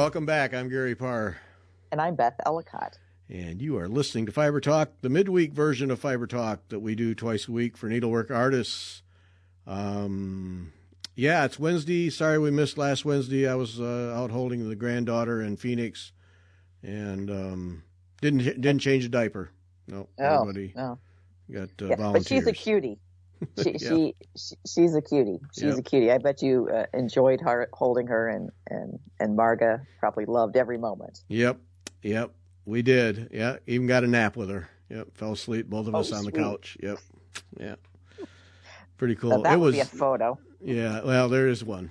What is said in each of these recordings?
Welcome back. I'm Gary Parr. And I'm Beth Ellicott. And you are listening to Fiber Talk, the midweek version of Fiber Talk that we do twice a week for needlework artists. Um, yeah, it's Wednesday. Sorry we missed last Wednesday. I was uh, out holding the granddaughter in Phoenix, and um, didn't didn't change a diaper. No, oh, everybody no. got uh, yeah, volunteers. But she's a cutie. She, Yeah. she, she she's a cutie. She's Yep. a cutie. I bet you uh, enjoyed her holding her, and and and Marga probably loved every moment. Yep, yep, we did. Yeah, even got a nap with her. Yep, fell asleep, both of Oh, us on the couch. Yep, yeah, pretty cool. That it would was be a photo. Yeah, well, there is one.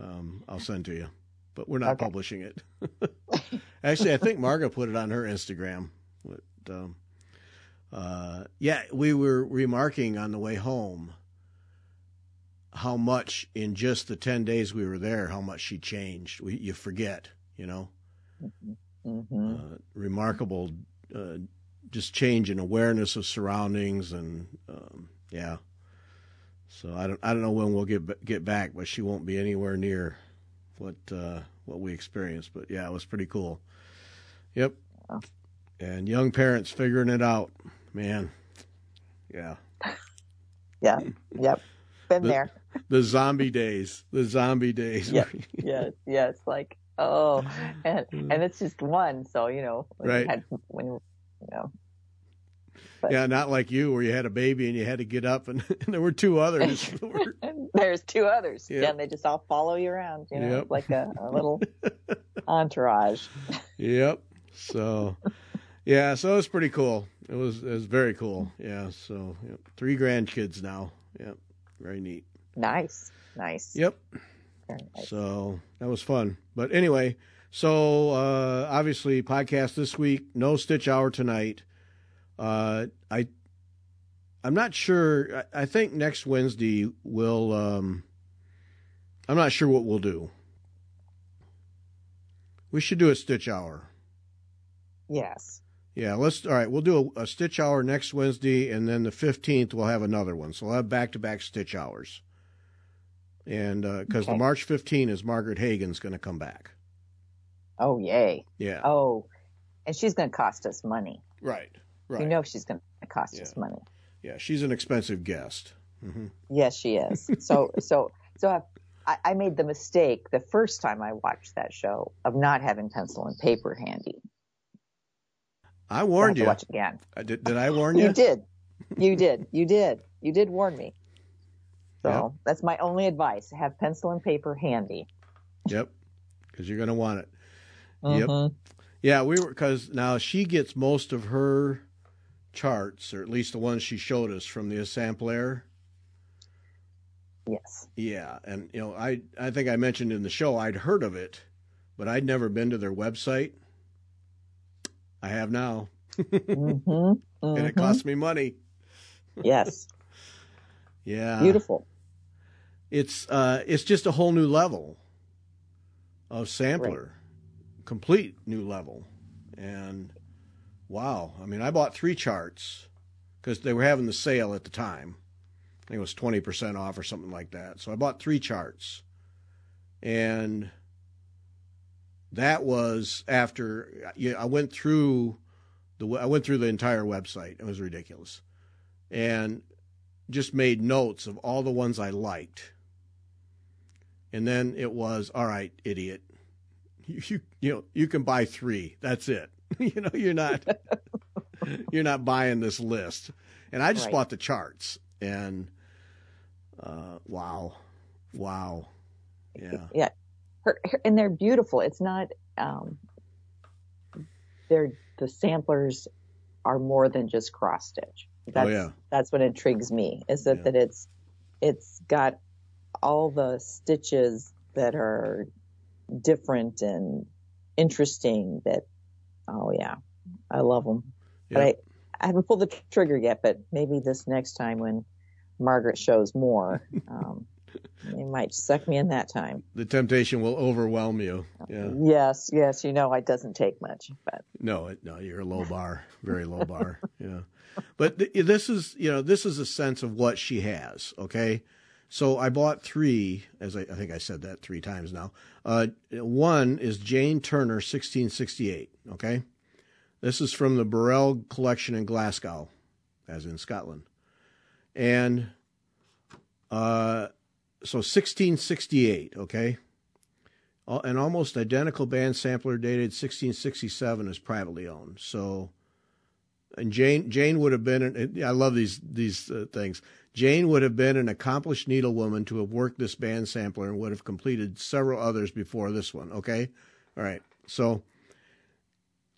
Um, I'll send to you, but we're not Okay. publishing it. Actually, I think Marga put it on her Instagram. But, um, uh, yeah, we were remarking on the way home how much in just the ten days we were there, how much she changed. We, you forget, you know, hmm uh, remarkable, uh, just change in awareness of surroundings and um, yeah. So I don't I don't know when we'll get get back, but she won't be anywhere near what uh, what we experienced. But yeah, it was pretty cool. Yep. And young parents figuring it out, man. Yeah. Yeah. Yep. Been The- there. The zombie days. The zombie days. Yeah. Yeah. Yeah. It's like oh, and mm. and it's just one. So you know, when you Right. had when you know. yeah, not like you where you had a baby and you had to get up and, and there were two others. that were- And there's two others. Yep. Yeah, and they just all follow you around. You know, Yep. like a, a little entourage. Yep. So, yeah, so it was pretty cool. It was it was very cool. Yeah. So yep. three grandkids now. Yep. Very neat. Nice, nice. Yep. Nice. So that was fun. But anyway, so uh, obviously podcast this week. No Stitch Hour tonight. Uh, I I'm not sure. I, I think next Wednesday we'll. Um, I'm not sure what we'll do. We should do a Stitch Hour. Yes. Yeah, let's. All right, we'll do a, a Stitch Hour next Wednesday, and then the fifteenth we'll have another one. So we'll have back to back Stitch Hours. And because the Okay. March 15 is Margaret Hagen's going to come back. Oh, yay. Yeah. Oh, and she's going to cost us money. Right. Right. You know she's going to cost Yeah. us money. yeah, she's an expensive guest. hmm Yes, she is. So, so, so I, I made the mistake the first time I watched that show of not having pencil and paper handy. I warned you. watch it again. I did, did I warn You you? did. You did. You did. You did warn me. So Yeah. that's my only advice. Have pencil and paper handy. Yep. Because you're going to want it. Yep. Mhm. Yeah, we were because now she gets most of her charts, or at least the ones she showed us from the Essamplaire. Yes. Yeah, and you know, I I think I mentioned in the show I'd heard of it, but I'd never been to their website. I have now, hmm and it cost me money. Yes. Yeah, Beautiful. It's uh, it's just a whole new level of sampler, complete new level, and wow! I mean, I bought three charts because they were having the sale at the time. I think it was twenty percent off or something like that. So I bought three charts, and that was after yeah, I went through the I went through the entire website. It was ridiculous, and just made notes of all the ones I liked. And then it was, all right, idiot. You you, you know, you can buy 3. That's it. you know, you're not you're not buying this list. And I just Right. bought the charts and uh wow. Wow. Yeah. Yeah. Her, her- and they're beautiful. It's not, um, they're, the samplers are more than just cross stitch. That's, oh yeah. that's what intrigues me is that, Yeah. that it's, it's got all the stitches that are different and interesting that, oh yeah, I love them. But I, I haven't pulled the trigger yet, but maybe this next time when Margaret shows more, um, they might suck me in that time. The temptation will overwhelm you. Yeah. Yes, yes, you know it doesn't take much, but No, it- no, you're a low bar, very low bar. Yeah, but th- this is, you know, this is a sense of what she has. Okay, So I bought three, as I, I think I said that three times now. Uh, one is Jane Turner, 1668. Okay, this is from the Burrell collection in Glasgow, as in Scotland, and uh, so 1668. Okay, an almost identical band sampler dated 1667 is privately owned. So, and Jane Jane would have been. I love these these uh, things. Jane would have been an accomplished needlewoman to have worked this band sampler and would have completed several others before this one. Okay, all right. So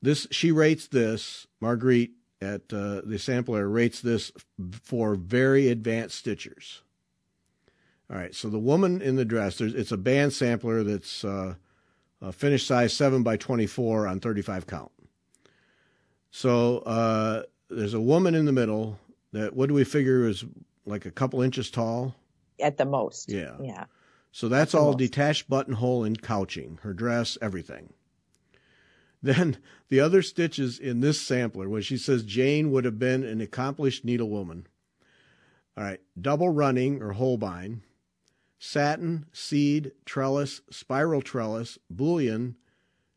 this she rates this Marguerite at uh, the sampler rates this for very advanced stitchers. All right, so the woman in the dress, it's a band sampler that's uh, a finished size 7 by 24 on 35 count. So uh, there's a woman in the middle that, what do we figure is like a couple inches tall? At the most. Yeah. Yeah. So that's all most. detached buttonhole and couching, her dress, everything. Then the other stitches in this sampler, when she says Jane would have been an accomplished needlewoman. All right, double running or Holbein, satin, seed, trellis, spiral trellis, bullion,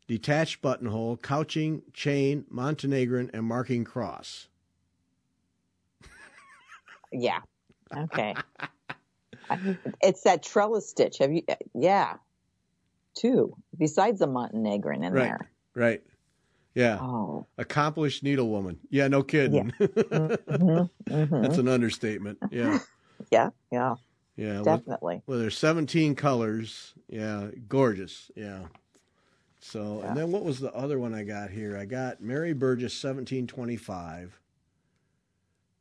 detached buttonhole, couching, chain, Montenegrin, and marking cross. yeah. Okay. it's that trellis stitch. Have you? Yeah. Two besides the Montenegrin in right, there. Right. Yeah. Oh. Accomplished needlewoman. Yeah, no kidding. Yeah. mm-hmm, mm-hmm. That's an understatement. Yeah. yeah, yeah. Yeah. Definitely. Well, there's 17 colors. Yeah, gorgeous. Yeah. So, yeah. and then what was the other one I got here? I got Mary Burgess 1725.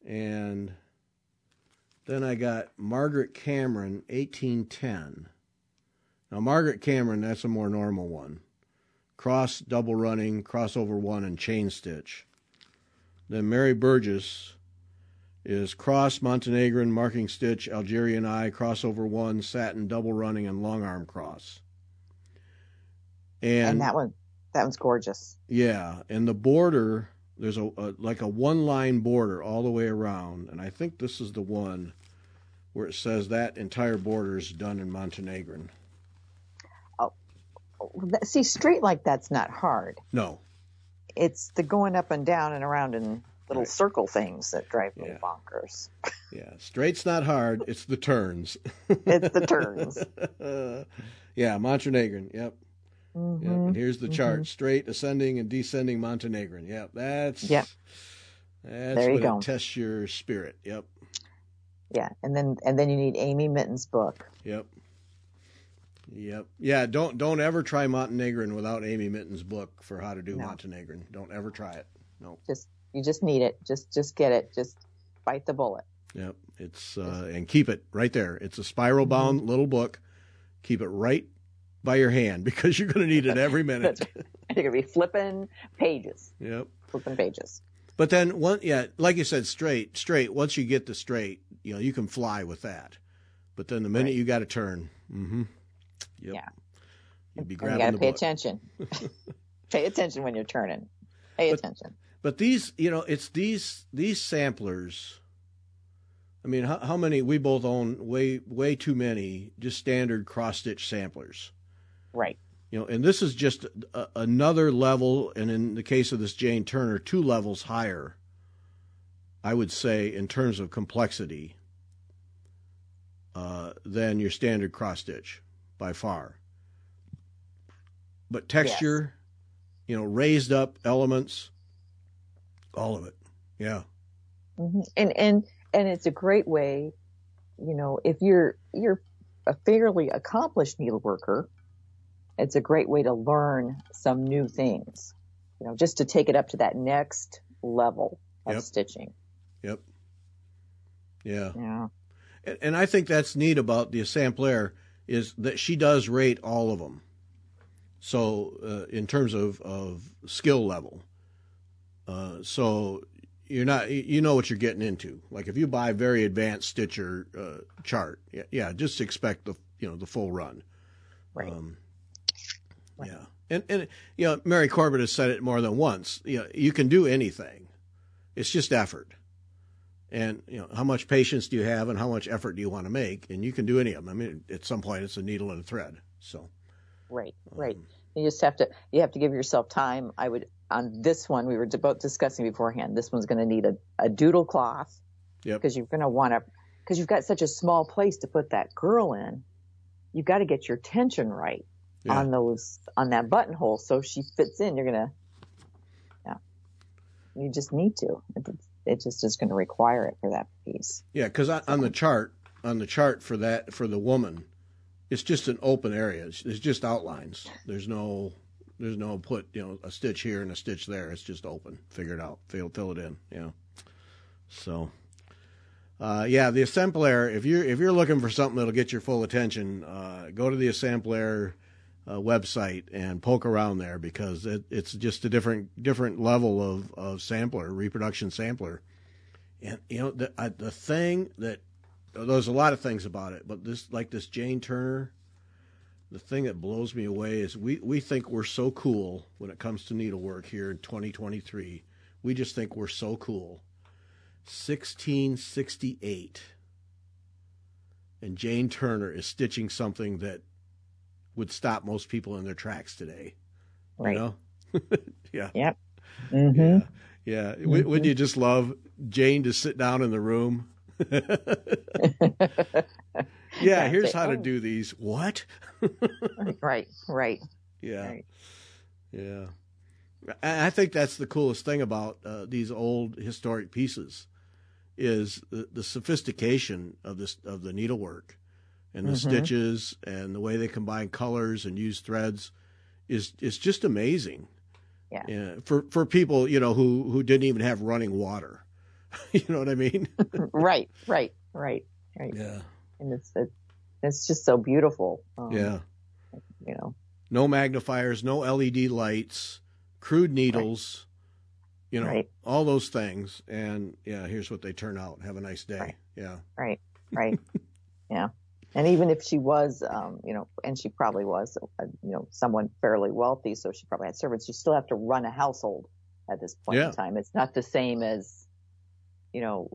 And then I got Margaret Cameron 1810. Now, Margaret Cameron, that's a more normal one cross, double running, crossover one, and chain stitch. Then Mary Burgess is cross, Montenegrin, marking stitch, Algerian eye, crossover one, satin, double running, and long arm cross. And, and that one, that one's gorgeous. Yeah, and the border there's a, a like a one line border all the way around, and I think this is the one where it says that entire border is done in Montenegrin Oh, see, straight like that's not hard. No. It's the going up and down and around in little right. circle things that drive me bonkers. yeah, straight's not hard. It's the turns. it's the turns. yeah, Montenegrin. Yep. Mm-hmm. Yep. And here's the chart: mm-hmm. straight, ascending, and descending Montenegrin. Yep, that's yep. That's there you go. tests your spirit. Yep. Yeah, and then and then you need Amy Mitten's book. Yep. Yep. Yeah. Don't don't ever try Montenegrin without Amy Mitten's book for how to do no. Montenegrin. Don't ever try it. No. Just you just need it. Just just get it. Just bite the bullet. Yep. It's uh, and keep it right there. It's a spiral bound mm-hmm. little book. Keep it right by your hand because you're going to need it every minute. you're going to be flipping pages. Yep. Flipping pages. But then one, yeah, like you said, straight, straight. Once you get the straight, you know, you can fly with that. But then the minute right. you got to turn, mm-hmm. Yep. Yeah. You'd be grabbing you got to pay book. attention. pay attention when you're turning. Pay but, attention. But these, you know, it's these these samplers. I mean, how, how many? We both own way way too many just standard cross stitch samplers. Right. You know, and this is just a, another level, and in the case of this Jane Turner, two levels higher. I would say in terms of complexity uh, than your standard cross stitch by far. But texture, yes. you know, raised up elements, all of it. Yeah. Mm-hmm. And and and it's a great way, you know, if you're you're a fairly accomplished needleworker, it's a great way to learn some new things. You know, just to take it up to that next level of yep. stitching. Yep. Yeah. Yeah. And, and I think that's neat about the sampler is that she does rate all of them. So uh, in terms of, of skill level, uh, so you're not you know what you're getting into. Like if you buy a very advanced Stitcher uh, chart, yeah, yeah, just expect the you know the full run. Right. Um, right. Yeah, and and you know Mary Corbett has said it more than once. You know, you can do anything. It's just effort. and you know how much patience do you have and how much effort do you want to make and you can do any of them i mean at some point it's a needle and a thread so right right um, you just have to you have to give yourself time i would on this one we were both discussing beforehand this one's going to need a, a doodle cloth because yep. you're going to want to because you've got such a small place to put that girl in you've got to get your tension right yeah. on those on that buttonhole so she fits in you're going to yeah you just need to it's, it just is going to require it for that piece. Yeah, because on the chart, on the chart for that for the woman, it's just an open area. It's, it's just outlines. There's no there's no put you know a stitch here and a stitch there. It's just open. Figure it out. Fill fill it in. Yeah. So. Uh, yeah, the Essamplaire. If you're if you're looking for something that'll get your full attention, uh, go to the Essamplaire uh, website and poke around there because it, it's just a different different level of, of sampler reproduction sampler and you know the the thing that there's a lot of things about it but this like this Jane Turner the thing that blows me away is we we think we're so cool when it comes to needlework here in 2023 we just think we're so cool 1668 and Jane Turner is stitching something that would stop most people in their tracks today. Right. You know? yeah. Yep. Mm-hmm. Yeah. Yeah. Mm-hmm. Wouldn't you just love Jane to sit down in the room? yeah, here's how to do these. What? right, right. Yeah. Right. Yeah. I think that's the coolest thing about uh, these old historic pieces is the, the sophistication of this of the needlework and the mm-hmm. stitches and the way they combine colors and use threads is is just amazing. Yeah. yeah. For for people you know who who didn't even have running water, you know what I mean? right, right, right, right. Yeah. And it's it, it's just so beautiful. Um, yeah. You know. No magnifiers, no LED lights, crude needles. Right. You know, right. all those things, and yeah, here's what they turn out. Have a nice day. Right. Yeah. Right. Right. yeah. And even if she was, um, you know, and she probably was, uh, you know, someone fairly wealthy, so she probably had servants. You still have to run a household at this point yeah. in time. It's not the same as, you know,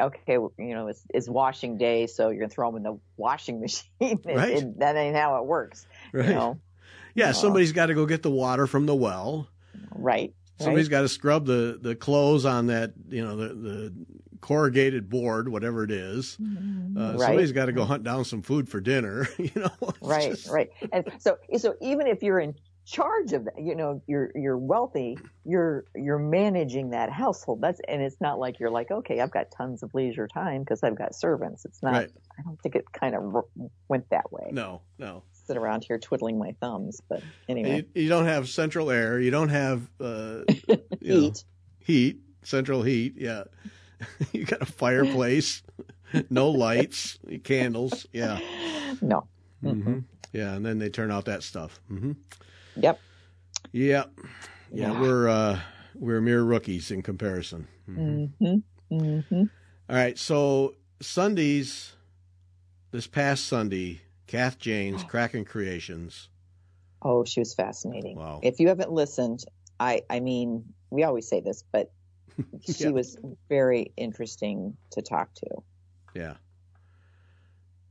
okay, you know, it's, it's washing day, so you're gonna throw them in the washing machine. right. It, that ain't how it works. Right. You know? Yeah, somebody's got to go get the water from the well. Right. Somebody's right. got to scrub the, the clothes on that, you know, the, the corrugated board, whatever it is. Mm-hmm. Uh, right. Somebody's got to go hunt down some food for dinner. You know. right, just... right. And so, so even if you're in charge of that, you know, you're you're wealthy, you're you're managing that household. That's and it's not like you're like, okay, I've got tons of leisure time because I've got servants. It's not. Right. I don't think it kind of went that way. No, no. Sit around here twiddling my thumbs, but anyway. You, you don't have central air. You don't have uh, heat. Know, heat, central heat. Yeah. you got a fireplace, no lights, candles. Yeah. No. Mm-hmm. Yeah, and then they turn out that stuff. Mm-hmm. Yep. Yep. Yeah, yeah, we're uh, we're mere rookies in comparison. Mm-hmm. Mm-hmm. mm-hmm. All right, so Sundays, this past Sunday, Kath Jane's Kraken Creations. Oh, she was fascinating. Wow. If you haven't listened, I I mean, we always say this, but she yeah. was very interesting to talk to. Yeah.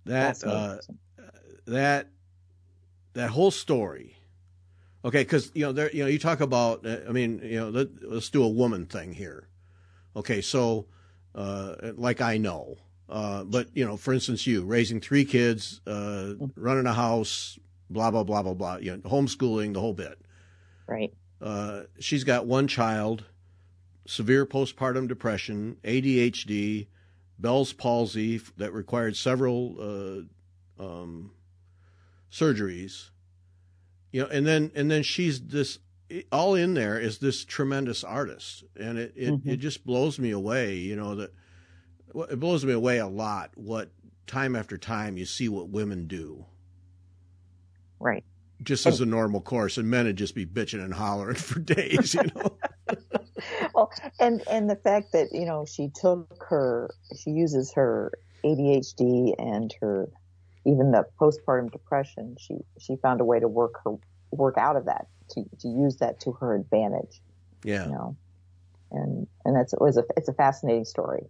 That uh, that that whole story. Okay, because you know there you know you talk about uh, I mean you know let, us do a woman thing here. Okay, so uh, like I know, uh, but you know for instance you raising three kids, uh, running a house, blah blah blah blah blah, you know homeschooling the whole bit. Right. Uh, she's got one child severe postpartum depression, ADHD, Bell's palsy that required several uh, um, surgeries. You know, and then and then she's this all in there is this tremendous artist, and it it, mm-hmm. it just blows me away. You know that it blows me away a lot. What time after time you see what women do. Right. Just as a normal course, and men would just be bitching and hollering for days, you know. well, and and the fact that you know she took her, she uses her ADHD and her even the postpartum depression. She she found a way to work her work out of that to to use that to her advantage. Yeah. You know, and and that's it was a it's a fascinating story.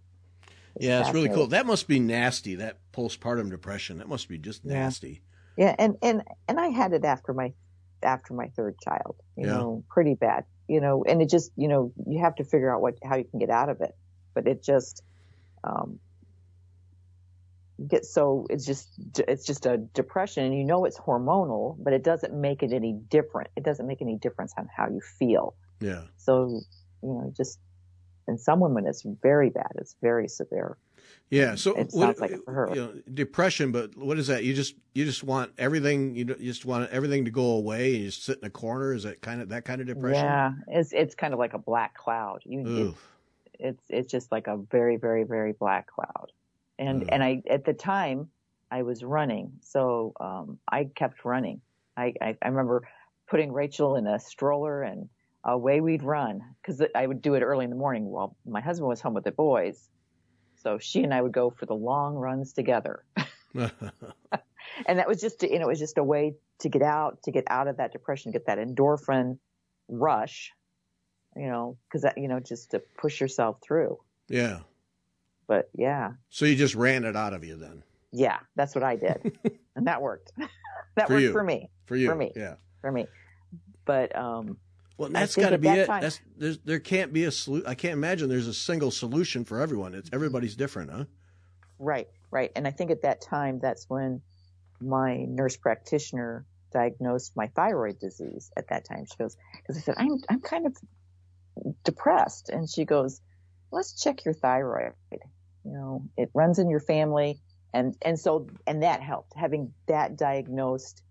yeah, it's really cool. That must be nasty. That postpartum depression. That must be just Yeah. nasty. Yeah, and and and I had it after my after my third child. You Yeah. know, pretty bad. You know, and it just you know you have to figure out what how you can get out of it. But it just um gets so it's just it's just a depression, and you know it's hormonal, but it doesn't make it any different. It doesn't make any difference on how you feel. Yeah. So you know, just in some women it's very bad. It's very severe. Yeah. So It what, sounds like for her. You know, depression, but what is that? You just you just want everything. You just want everything to go away, you just sit in a corner. Is that kind of that kind of depression? Yeah, it's it's kind of like a black cloud. You, it, it's it's just like a very very very black cloud and Mm. and i at the time i was running. So um i kept running. I i, I remember putting rachel in a stroller and away we'd run because i would do it early in the morning while my husband was home with the boys. So she and i would go for the long runs together. And that was just and it was just a way to get out to get out of that depression get that endorphin rush you know because that you know just to push yourself through. Yeah. But yeah So you just ran it out of you then Yeah, that's what I did, and that worked. that For worked you. for me, for you. For me. Yeah. for me. But um, Well, that's got to be that it. time- That's there's, there can't be a solution. I can't imagine there's a single solution for everyone. It's everybody's different, huh? right, right, and I think at that time that's when my nurse practitioner diagnosed my thyroid disease. At that time, she goes because I said I'm I'm kind of depressed, and she goes, let's check your thyroid. You know, it runs in your family, and and so and that helped having that diagnosed.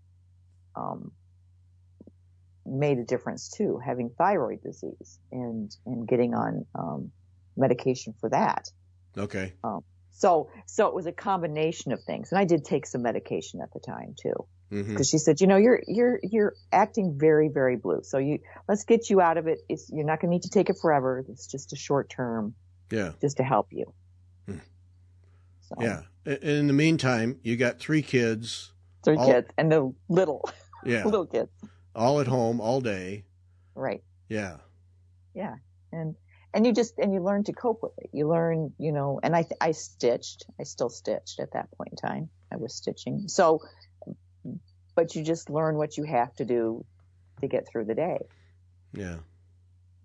Um, made a difference too, having thyroid disease and and getting on um, medication for that. Okay. Um, So so it was a combination of things, and I did take some medication at the time too, hmm because she said, you know, you're you're you're acting very very blue, so you let's get you out of it. It's, you're not going to need to take it forever. It's just a short term, Yeah. just to help you. So, Yeah. And in the meantime, you got three kids. three All- kids and the little Yeah. little kids, all at home all day. right? Yeah. yeah and and you just and you learn to cope with it you learn you know and i i stitched i still stitched at that point in time i was stitching so but you just learn what you have to do to get through the day Yeah.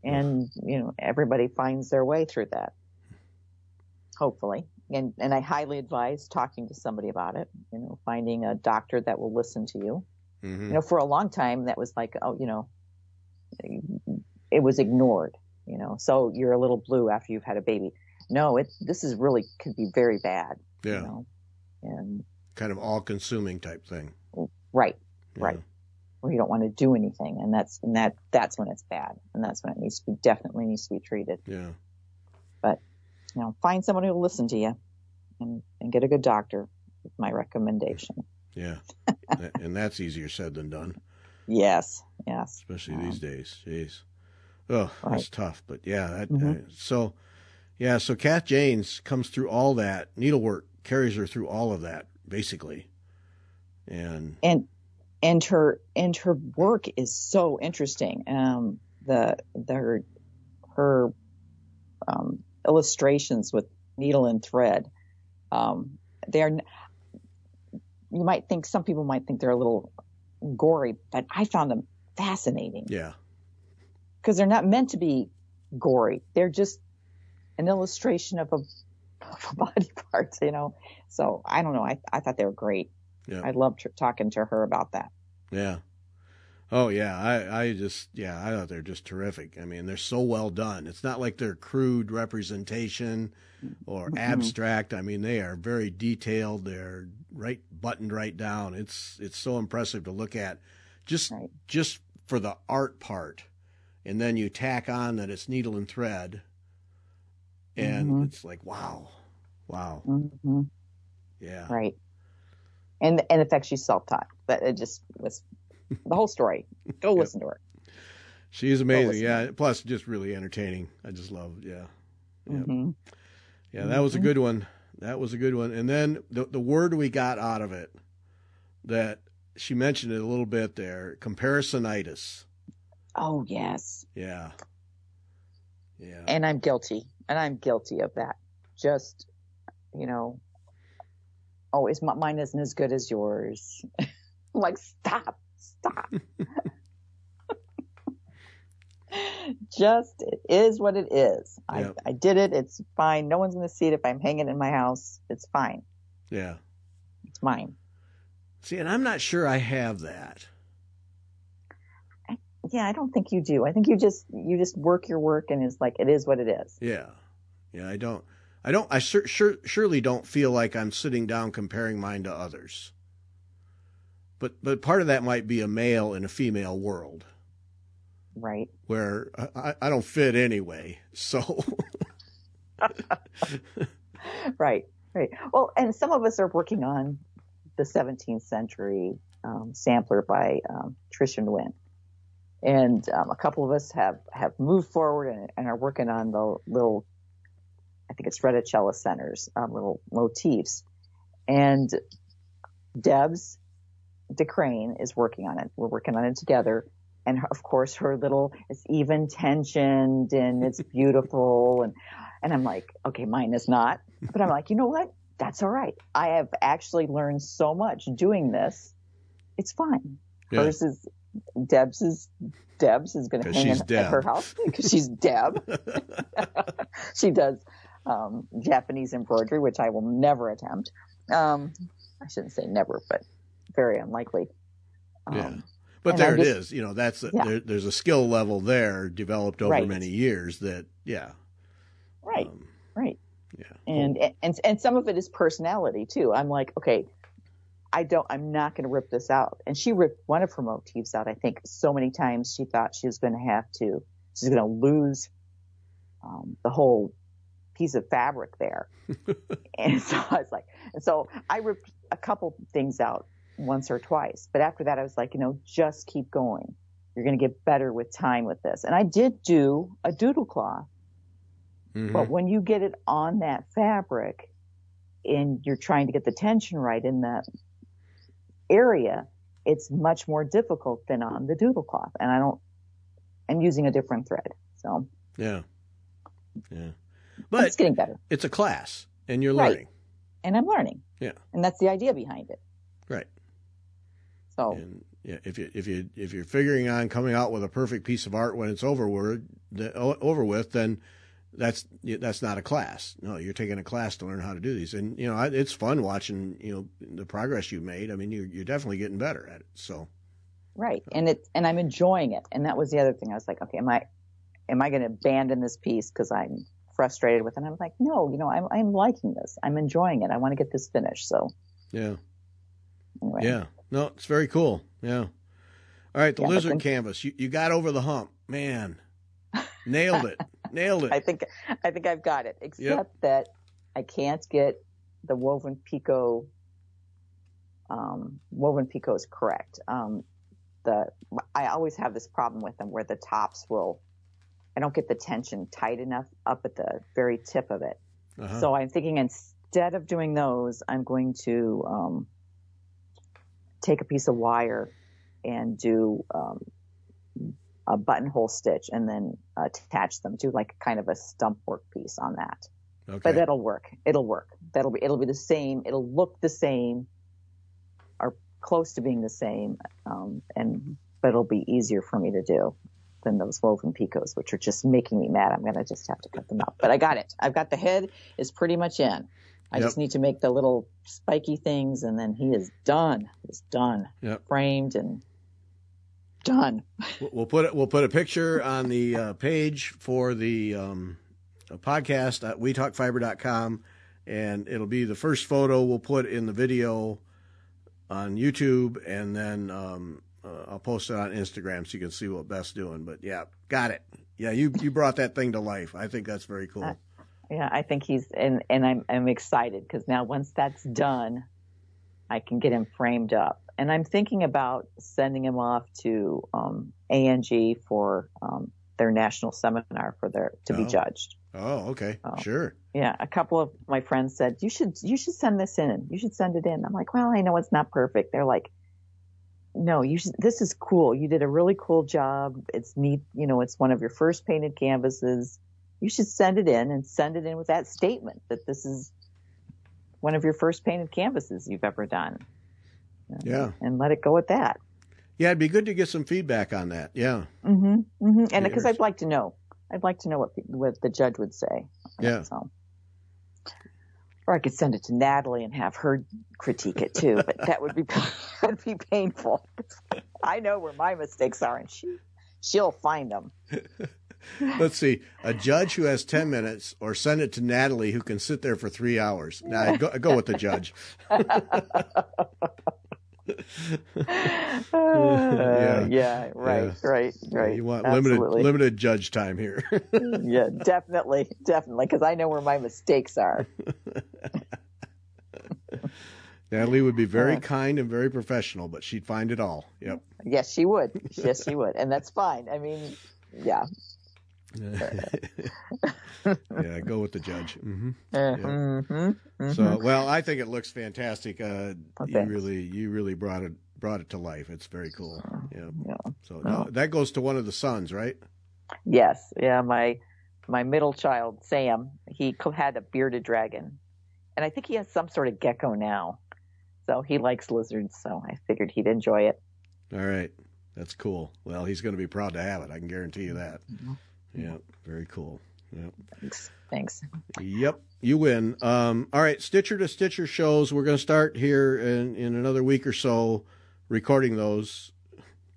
and you know everybody finds their way through that hopefully and and i highly advise talking to somebody about it you know finding a doctor that will listen to you hmm you know, for a long time that was like, oh, you know, it was ignored, you know, so you're a little blue after you've had a baby. No, it, this is really could be very bad, Yeah. you know, and Kind of all consuming type thing. right, Yeah. right. Where you don't want to do anything. And that's, and that, that's when it's bad. And that's when it needs to be, definitely needs to be treated. Yeah. You know, find someone who will listen to you and, and get a good doctor. is My recommendation. Yeah. and that's easier said than done, Yes. Yes. especially Um, these days. Jeez. Oh, that's Right. tough. But yeah, that, Mhm. uh, so yeah, so Kath Janes comes through all that needlework, carries her through all of that basically, and and and her and her work is so interesting. Um, the the her, her um, illustrations with needle and thread, um, they are. You might think some people might think they're a little gory, but I found them fascinating yeah, because they're not meant to be gory. They're just an illustration of a, of a body part, you know. So I don't know. I I thought they were great. yeah, I loved her, talking to her about that. yeah. Oh yeah, I I just yeah, I thought they're just terrific. I mean, they're so well done. It's not like they're crude representation or Mhm. abstract. I mean, they are very detailed. They're right buttoned right down. It's it's so impressive to look at. Just Right. just for the art part, and then you tack on that it's needle and thread, and Mhm. it's like wow, wow, hmm yeah, Right. And and in fact, she's self-taught, but it just was the whole story. Go Yep. listen to her. she's amazing. Yeah, plus just really entertaining. I just love yeah. Yep. hmm Yeah, that was a Mhm. good one. That was a good one. And then the the word we got out of it that she mentioned it a little bit there, comparisonitis. Oh yes, Yeah. Yeah. and I'm guilty, and I'm guilty of that. Just you know, oh, is my, mine isn't as good as yours. Like, stop, stop. Just it is what it is. Yep. I, I did it. It's fine. No one's going to see it if I'm hanging in my house. It's fine. Yeah. It's mine. See, and I'm not sure I have that. Yeah, I don't think you do. I think you just you just work your work and it's like it is what it is. Yeah. Yeah, I don't I don't I sur- sure, surely don't feel like I'm sitting down comparing mine to others. But but part of that might be a male in a female world Right. where I, I don't fit anyway. So Right. Right. Well, and some of us are working on the 17th century um, sampler by um, Tricia Nguyen. And um, a couple of us have, have moved forward and, and are working on the little, I think it's Reticella centers, um, little motifs. And Debs DeCrane is working on it. We're working on it together. And of course, her little, it's even tensioned and it's beautiful. And, and I'm like, okay, mine is not. But I'm like, you know what? That's all right. I have actually learned so much doing this. It's fine. Yeah. Hers is, Deb's is, Deb's is going to hang in, at her house because she's Deb. she does um, Japanese embroidery, which I will never attempt. Um, I shouldn't say never, but very unlikely. Um, Yeah. But there I it just- is. You know, that's a, Yeah. there, there's a skill level there developed over Right. many years that yeah. Right, Um, right. yeah. And, and, and some of it is personality too. I'm like, okay, I don't, I'm not going to rip this out. And she ripped one of her motifs out, I think so many times she thought she was going to have to, she's going to lose, um, the whole piece of fabric there. and so I was like, and so I ripped a couple things out once or twice, but after that I was like, you know, just keep going. You're going to get better with time with this. And I did do a doodle cloth mhm. but when you get it on that fabric and you're trying to get the tension right in that area, it's much more difficult than on the doodle cloth. And I don't, I'm using a different thread. So yeah. Yeah. but But it's getting better it's a class and you're Right. learning. and I'm learning. Yeah. And that's the idea behind it. Right. So And yeah, if you if you if you're figuring on coming out with a perfect piece of art when it's over with, over with, then that's that's not a class. No, you're taking a class to learn how to do these, and you know it's fun watching you know the progress you've made. I mean, you're you're definitely getting better at it. So Right. And it, and I'm enjoying it. And that was the other thing. I was like, okay, am I, am I going to abandon this piece because I'm frustrated with it? And I'm like, no, you know, I'm, I'm liking this. I'm enjoying it. I want to get this finished. So yeah, anyway. yeah, no, it's very cool. Yeah. All right, the Yeah, lizard canvas. You you got over the hump, man. Nailed it. Nailed it. I think, I think I've got it, except that I can't get the woven pico. um, woven picots correct. Um, the, I always have this problem with them where the tops will, I don't get the tension tight enough up at the very tip of it. Uh-huh. So I'm thinking instead of doing those, I'm going to um, take a piece of wire and do um, a buttonhole stitch and then attach them to like kind of a stump work piece on that. okay. But that'll work. It'll work. That'll be it'll be the same. It'll look the same, or close to being the same. Um, and but it'll be easier for me to do than those woven picots, which are just making me mad. I'm gonna just have to cut them out. But I got it. I've got the head is pretty much in. I Yep. just need to make the little spiky things, and then he is done. He's done, Yep. framed and done. We'll- put it. We'll put a picture on the uh, page for the um, podcast at wetalkfiber.com, and it'll be the first photo we'll put in the video on YouTube, and then um, uh, I'll post it on Instagram so you can see what Beth's doing. But yeah, got it. Yeah, you you brought that thing to life. I think that's very cool. Yeah, I think he's and and I'm I'm excited because now once that's done, I can get him framed up. And I'm thinking about sending him off to um, ANG for um, their national seminar for their to be Oh. judged. Oh, okay, Oh. sure. Yeah, a couple of my friends said you should you should send this in. You should send it in. I'm like, well, I know it's not perfect. They're like, no, you should. This is cool. You did a really cool job. It's neat. You know, it's one of your first painted canvases. You should send it in and send it in with that statement that this is one of your first painted canvases you've ever done. Yeah. And let it go at that. Yeah, it'd be good to get some feedback on that. Yeah. Mm-hmm. mm-hmm. And because I'd like to know, I'd like to know what the, what the judge would say. Yeah. So. Or I could send it to Natalie and have her critique it too, but that would be that would be painful. I know where my mistakes are, and she she'll find them. Let's see. A judge who has 10 minutes or send it to Natalie who can sit there for three hours. Now, go, go with the judge. Uh, yeah, right, Yeah. right, right. You want Absolutely. limited limited judge time here. yeah, definitely, definitely, because I know where my mistakes are. Natalie would be very Uh. kind and very professional, but she'd find it all. Yep. Yes, she would. Yes, she would, and that's fine. I mean, yeah. yeah, go with the judge. hmm Uh, mhm, mhm. So, well, I think it looks fantastic. Uh, Oh, you really, you really brought it brought it to life. It's very cool. Yeah. yeah. So Oh. now, that goes to one of the sons, right? Yes, yeah. My my middle child Sam, he had a bearded dragon, and I think he has some sort of gecko now. So he likes lizards. So I figured he'd enjoy it. All right. That's cool. Well, he's going to be proud to have it. I can guarantee you that. Yeah. Very cool. Yep. Thanks. Thanks. Yep, you win. Um, all right, Stitcher to Stitcher shows. We're going to start here in, in another week or so, recording those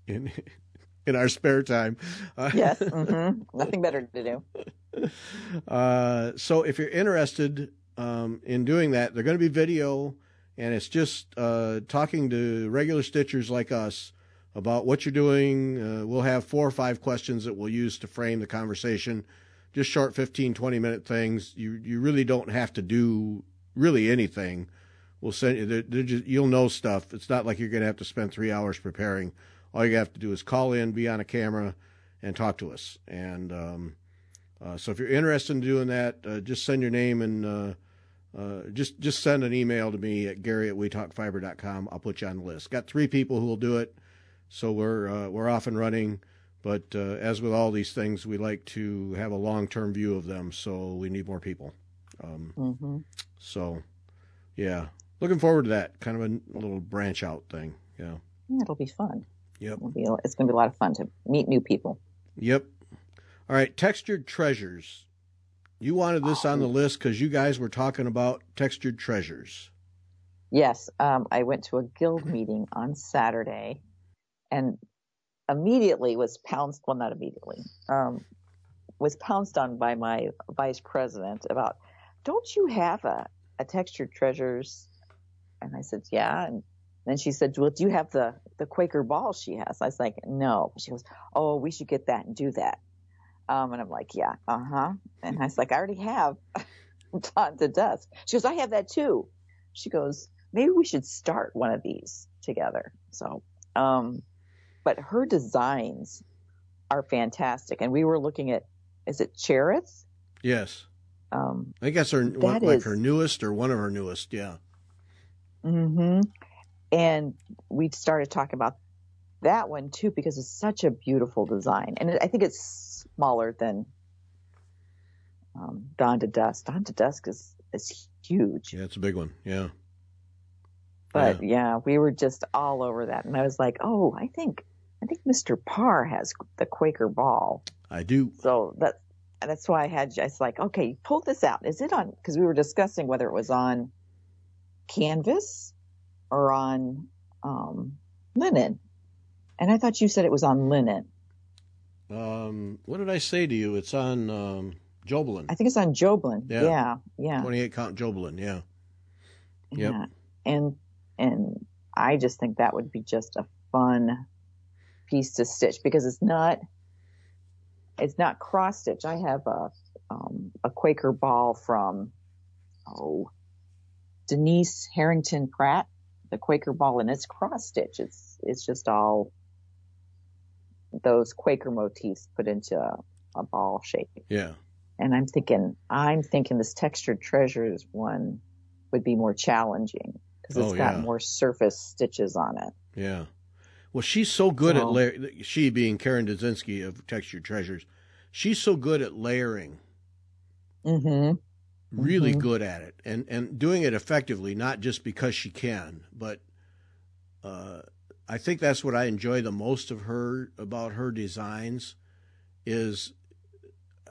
in in our spare time. Uh, Yes. hmm Nothing better to do. uh, so if you're interested um, in doing that, they're going to be video, and it's just uh, talking to regular Stitchers like us about what you're doing. Uh, we'll have four or five questions that we'll use to frame the conversation. Just short 15, 20 minute things. You you really don't have to do really anything. We'll send you. They're, they're just, you'll know stuff. It's not like you're going to have to spend three hours preparing. All you have to do is call in, be on a camera, and talk to us. And um, uh, so if you're interested in doing that, uh, just send your name and uh, uh, just just send an email to me at Gary at. I'll put you on the list. Got three people who will do it, so we're uh, we're off and running. But uh, as with all these things, we like to have a long term view of them, so we need more people. Um, hmm so, yeah, looking forward to that kind of a little branch out thing. Yeah. Yeah, it'll be fun. Yep. It'll be, it's going to be a lot of fun to meet new people. Yep. All right, textured treasures. You wanted this on the list because you guys were talking about textured treasures. Yes, um, I went to a guild meeting on Saturday, and immediately was pounced. Well, not immediately. Um, was pounced on by my vice president about, don't you have a, a textured treasures? And I said, yeah. And then she said, well, do you have the the Quaker ball she has? I was like, no. She goes, oh, we should get that and do that. Um, and I'm like, yeah, uh huh. And I was like, I already have Dawn to Dusk. She goes, I have that too. She goes, maybe we should start one of these together. So, um, but her designs are fantastic. And we were looking at, is it Cherith? Yes. Um, I guess her, one, like is- her newest or one of her newest. Yeah. hmm And we started talking about that one too because it's such a beautiful design, and it, I think it's smaller than um, Dawn to Dusk. Dawn to Dusk is is huge, Yeah, it's a big one. Yeah. but yeah. we were just all over that, and I was like, oh, I think I think Mr. Parr has the Quaker Ball, I do. so that that's why I had I was like, okay, pull this out. Is it on? Because we were discussing whether it was on canvas or on um, linen, and I thought you said it was on linen. Um, what did I say to you? It's on um, Jobelan, I think it's on Jobelan. Yeah. Yeah, yeah, 28 count Jobelan. Yeah. Yep. yeah. And and I just think that would be just a fun piece to stitch because it's not it's not cross stitch. I have a um, a Quaker ball from oh Denise Harrington Pratt, the Quaker ball, and it's cross stitch. It's it's just all those Quaker motifs put into a, a ball shape. Yeah. And I'm thinking, I'm thinking this textured treasures one would be more challenging because it's Oh, got yeah. more surface stitches on it. Yeah. Well, she's so good at Oh. layer. She being Karen Dzinski of Textured Treasures, she's so good at layering. Mm-hmm. really mm-hmm. good at it and and doing it effectively, not just because she can, but uh, I think that's what I enjoy the most of her about her designs is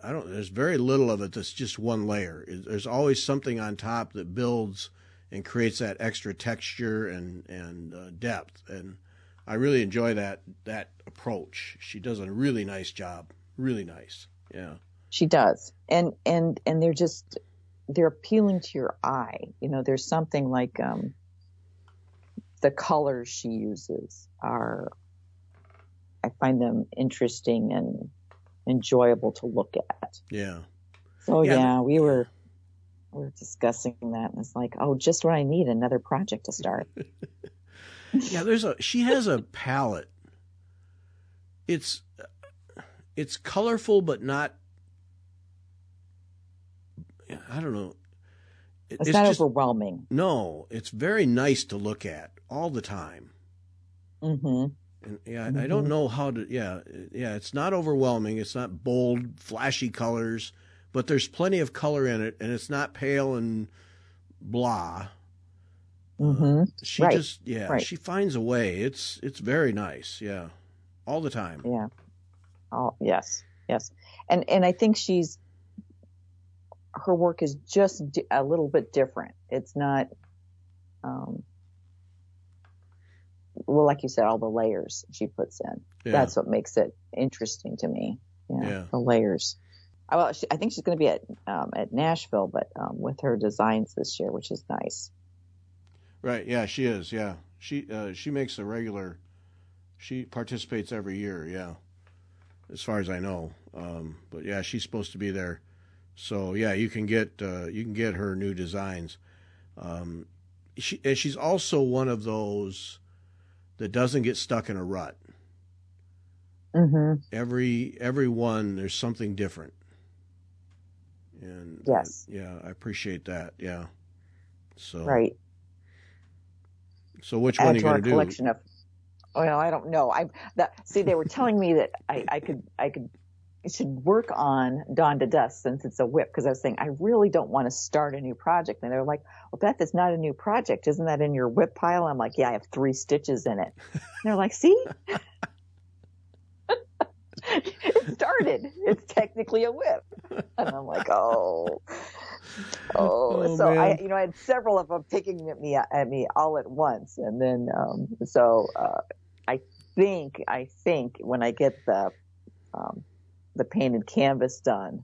I don't there's very little of it that's just one layer. There's always something on top that builds and creates that extra texture and and uh, depth and I really enjoy that that approach. She does a really nice job. Really nice. Yeah. She does. And and and they're just they're appealing to your eye. You know, there's something like um the colors she uses are, I find them interesting and enjoyable to look at. Yeah. So yeah, yeah we were we were discussing that, and it's like, oh, just what I need another project to start. yeah, there's a she has a palette. It's it's colorful, but not. I don't know. It's, it's not just, overwhelming. No, it's very nice to look at all the time. Mm-hmm. And yeah, mm-hmm. I don't know how to. Yeah, yeah, it's not overwhelming. It's not bold, flashy colors, but there's plenty of color in it, and it's not pale and blah. Mm-hmm. She right. just, yeah, right. she finds a way. It's it's very nice. Yeah, all the time. Yeah. Oh yes, yes, and and I think she's her work is just a little bit different. It's not. Um, well, like you said, all the layers she puts in. Yeah. That's what makes it interesting to me. Yeah, yeah. the layers. Well, she, I think she's going to be at um, at Nashville, but um, with her designs this year, which is nice. Right. Yeah, she is. Yeah, she uh, she makes a regular. She participates every year. Yeah, as far as I know. Um, but yeah, she's supposed to be there. So yeah, you can get uh, you can get her new designs. Um, she and she's also one of those that doesn't get stuck in a rut. Mm-hmm. Every every one, there's something different. And yes, uh, yeah, I appreciate that. Yeah. So right. So which one are you going to do? Collection of. Well, I don't know. I that see they were telling me that I, I could I could should work on Dawn to Dusk since it's a whip because I was saying I really don't want to start a new project. And they're like, well, Beth, it's not a new project. Isn't that in your whip pile? I'm like, yeah, I have three stitches in it. And they're like, see? it started. It's technically a whip. And I'm like, oh. Oh, oh so man. I, you know, I had several of them picking at me at me all at once, and then um, so uh, I think I think when I get the um, the painted canvas done,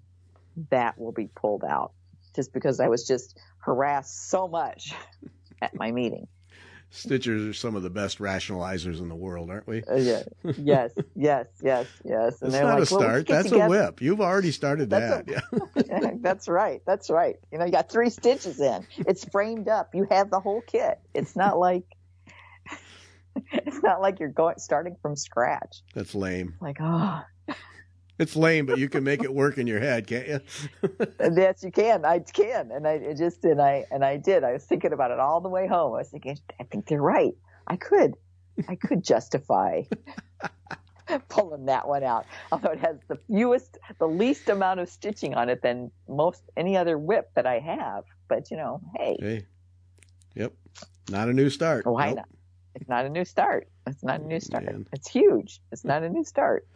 that will be pulled out just because I was just harassed so much at my meeting. Stitchers are some of the best rationalizers in the world, aren't we? Uh, yeah. Yes, yes, yes, yes. And That's not like, a start. Well, That's together. a whip. You've already started that. A, yeah. That's right. That's right. You know, you got three stitches in. It's framed up. You have the whole kit. It's not like it's not like you're going starting from scratch. That's lame. Like, oh, it's lame, but you can make it work in your head, can't you? yes, you can. I can, and I just and I and I did. I was thinking about it all the way home. I was thinking, I think they're right. I could, I could justify pulling that one out. Although it has the fewest, the least amount of stitching on it than most any other whip that I have. But you know, hey. Hey. Yep. Not a new start. Why nope. not? It's not a new start. It's not a new start. Man. It's huge. It's not a new start.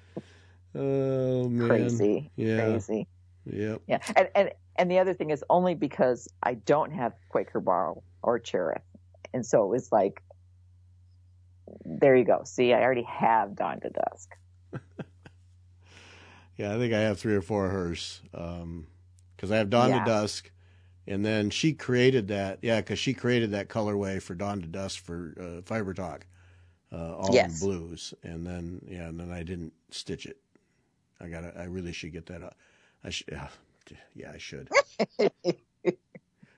Oh man, crazy, yeah. crazy. Yep. Yeah, and and and the other thing is only because I don't have Quaker Barrow or Cherith, and so it was like, there you go. See, I already have Dawn to Dusk. yeah, I think I have three or four of hers because um, I have Dawn yeah. to Dusk, and then she created that. Yeah, because she created that colorway for Dawn to Dusk for uh, Fiber Talk, uh, all yes. in blues, and then yeah, and then I didn't stitch it. I got. I really should get that up. I should. Yeah, yeah I should.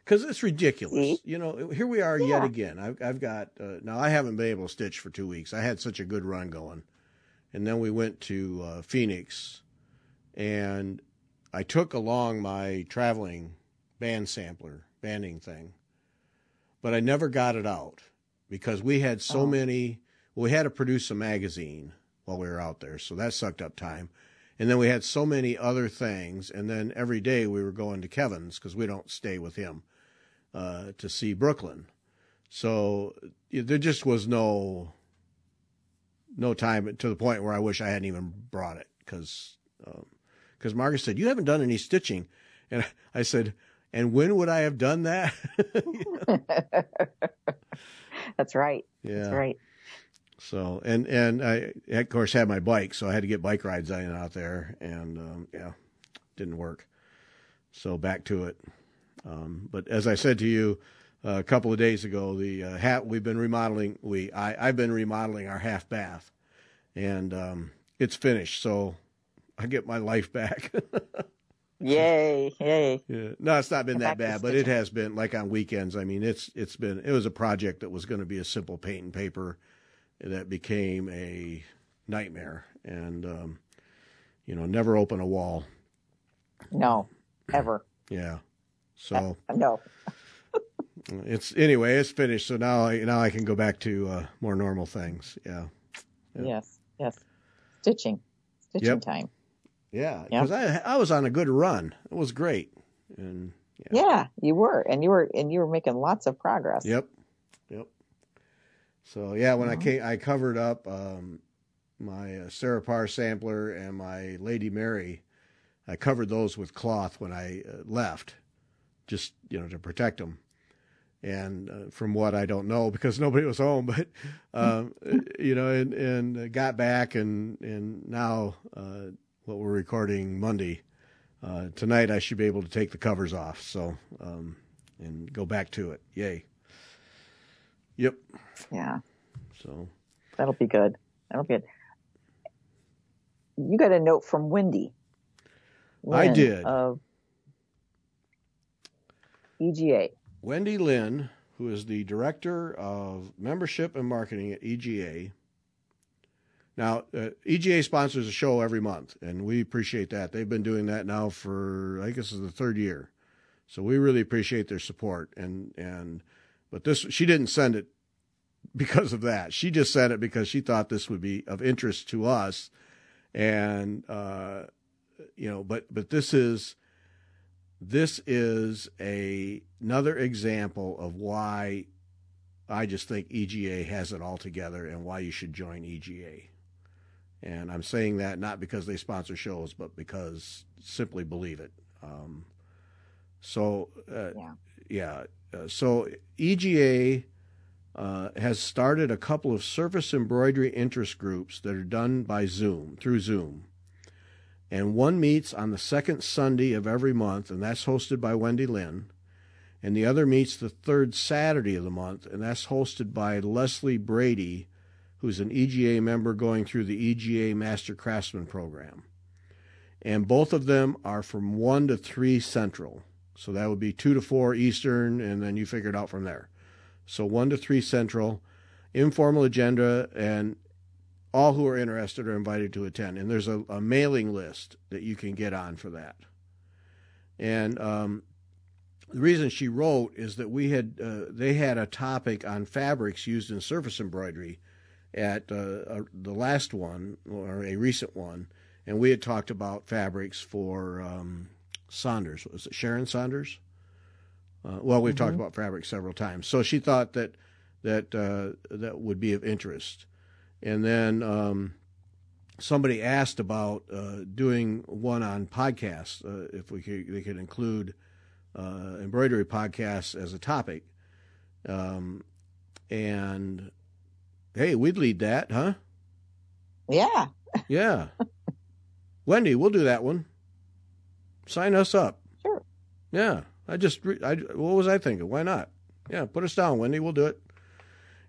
Because it's ridiculous. See? You know, here we are yeah. yet again. I've, I've got uh, now. I haven't been able to stitch for two weeks. I had such a good run going, and then we went to uh, Phoenix, and I took along my traveling band sampler banding thing, but I never got it out because we had so oh. many. Well, we had to produce a magazine while we were out there, so that sucked up time And then we had so many other things. And then every day we were going to Kevin's because we don't stay with him uh, to see Brooklyn. So there just was no no time to the point where I wish I hadn't even brought it because because um, Margaret said you haven't done any stitching, and I said, and when would I have done that? That's right. Yeah. That's right. So and and I of course had my bike, so I had to get bike rides in out there, and um, yeah, didn't work. So back to it. Um, but as I said to you uh, a couple of days ago, the uh, hat we've been remodeling. We I I've been remodeling our half bath, and um, it's finished. So I get my life back. yay! Yay! Yeah. No, it's not been that bad, but it has been like on weekends. I mean, it's it's been it was a project that was going to be a simple paint and paper that became a nightmare. And um, you know never open a wall. No ever. Yeah. So uh, no it's anyway it's finished. So now I, now I can go back to uh, more normal things. Yeah. yeah. yes yes. Stitching. Stitching yep. time. Yeah because yep. I I was on a good run. It was great. And yeah. yeah you were. And you were and you were making lots of progress. Yep yep so yeah, when mm-hmm. I came, I covered up um, my uh, Sarah Parr sampler and my Lady Mary. I covered those with cloth when I uh, left, just you know to protect them. And uh, from what I don't know, because nobody was home, but um, you know, and and got back and and now uh, what we're recording Monday uh, tonight, I should be able to take the covers off. So um, and go back to it. Yay. Yep. Yeah. So that'll be good. That'll be good. You got a note from Wendy. Lynn I did. Of EGA. Wendy Lynn, who is the director of membership and marketing at EGA. Now, uh, EGA sponsors a show every month, and we appreciate that. They've been doing that now for I guess is the third year, so we really appreciate their support. And and but this, she didn't send it because of that. She just sent it because she thought this would be of interest to us. And, uh, you know, but, but this is, this is a, another example of why I just think EGA has it all together and why you should join EGA. And I'm saying that not because they sponsor shows, but because simply believe it. Um, so, uh, yeah. Yeah uh, so EGA uh, has started a couple of surface embroidery interest groups that are done by Zoom through Zoom, and one meets on the second Sunday of every month, and that's hosted by Wendy Lynn, and the other meets the third Saturday of the month, and that's hosted by Leslie Brady, who's an EGA member going through the EGA Master Craftsman program. And both of them are from 1 to 3 Central. So that would be two to four Eastern, and then you figure it out from there. So one to three Central, informal agenda, and all who are interested are invited to attend. And there's a, a mailing list that you can get on for that. And um, the reason she wrote is that we had uh, they had a topic on fabrics used in surface embroidery at uh, uh, the last one or a recent one, and we had talked about fabrics for um, Saunders. Was it Sharon Saunders? Uh, well, we've mm-hmm. talked about fabric several times. So she thought that that uh, that would be of interest. And then um, somebody asked about uh, doing one on podcasts, uh, if we could, they could include uh, embroidery podcasts as a topic. Um, and hey, we'd lead that, huh? Yeah. yeah. Wendy, we'll do that one sign us up. Sure. Yeah. I just, I, what was I thinking? Why not? Yeah, put us down, Wendy. We'll do it.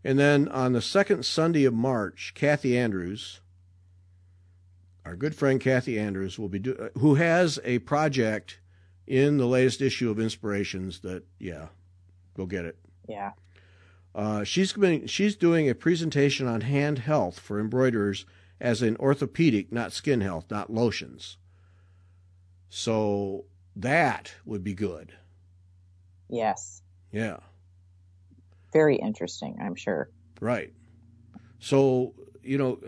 And then on the second Sunday of March, Kathy Andrews, our good friend Kathy Andrews, will be do, who has a project in the latest issue of Inspirations. That yeah, go get it. Yeah. Uh, she's been, she's doing a presentation on hand health for embroiderers as in orthopedic, not skin health, not lotions. So that would be good. Yes. Yeah. Very interesting, I'm sure. Right. So, you know,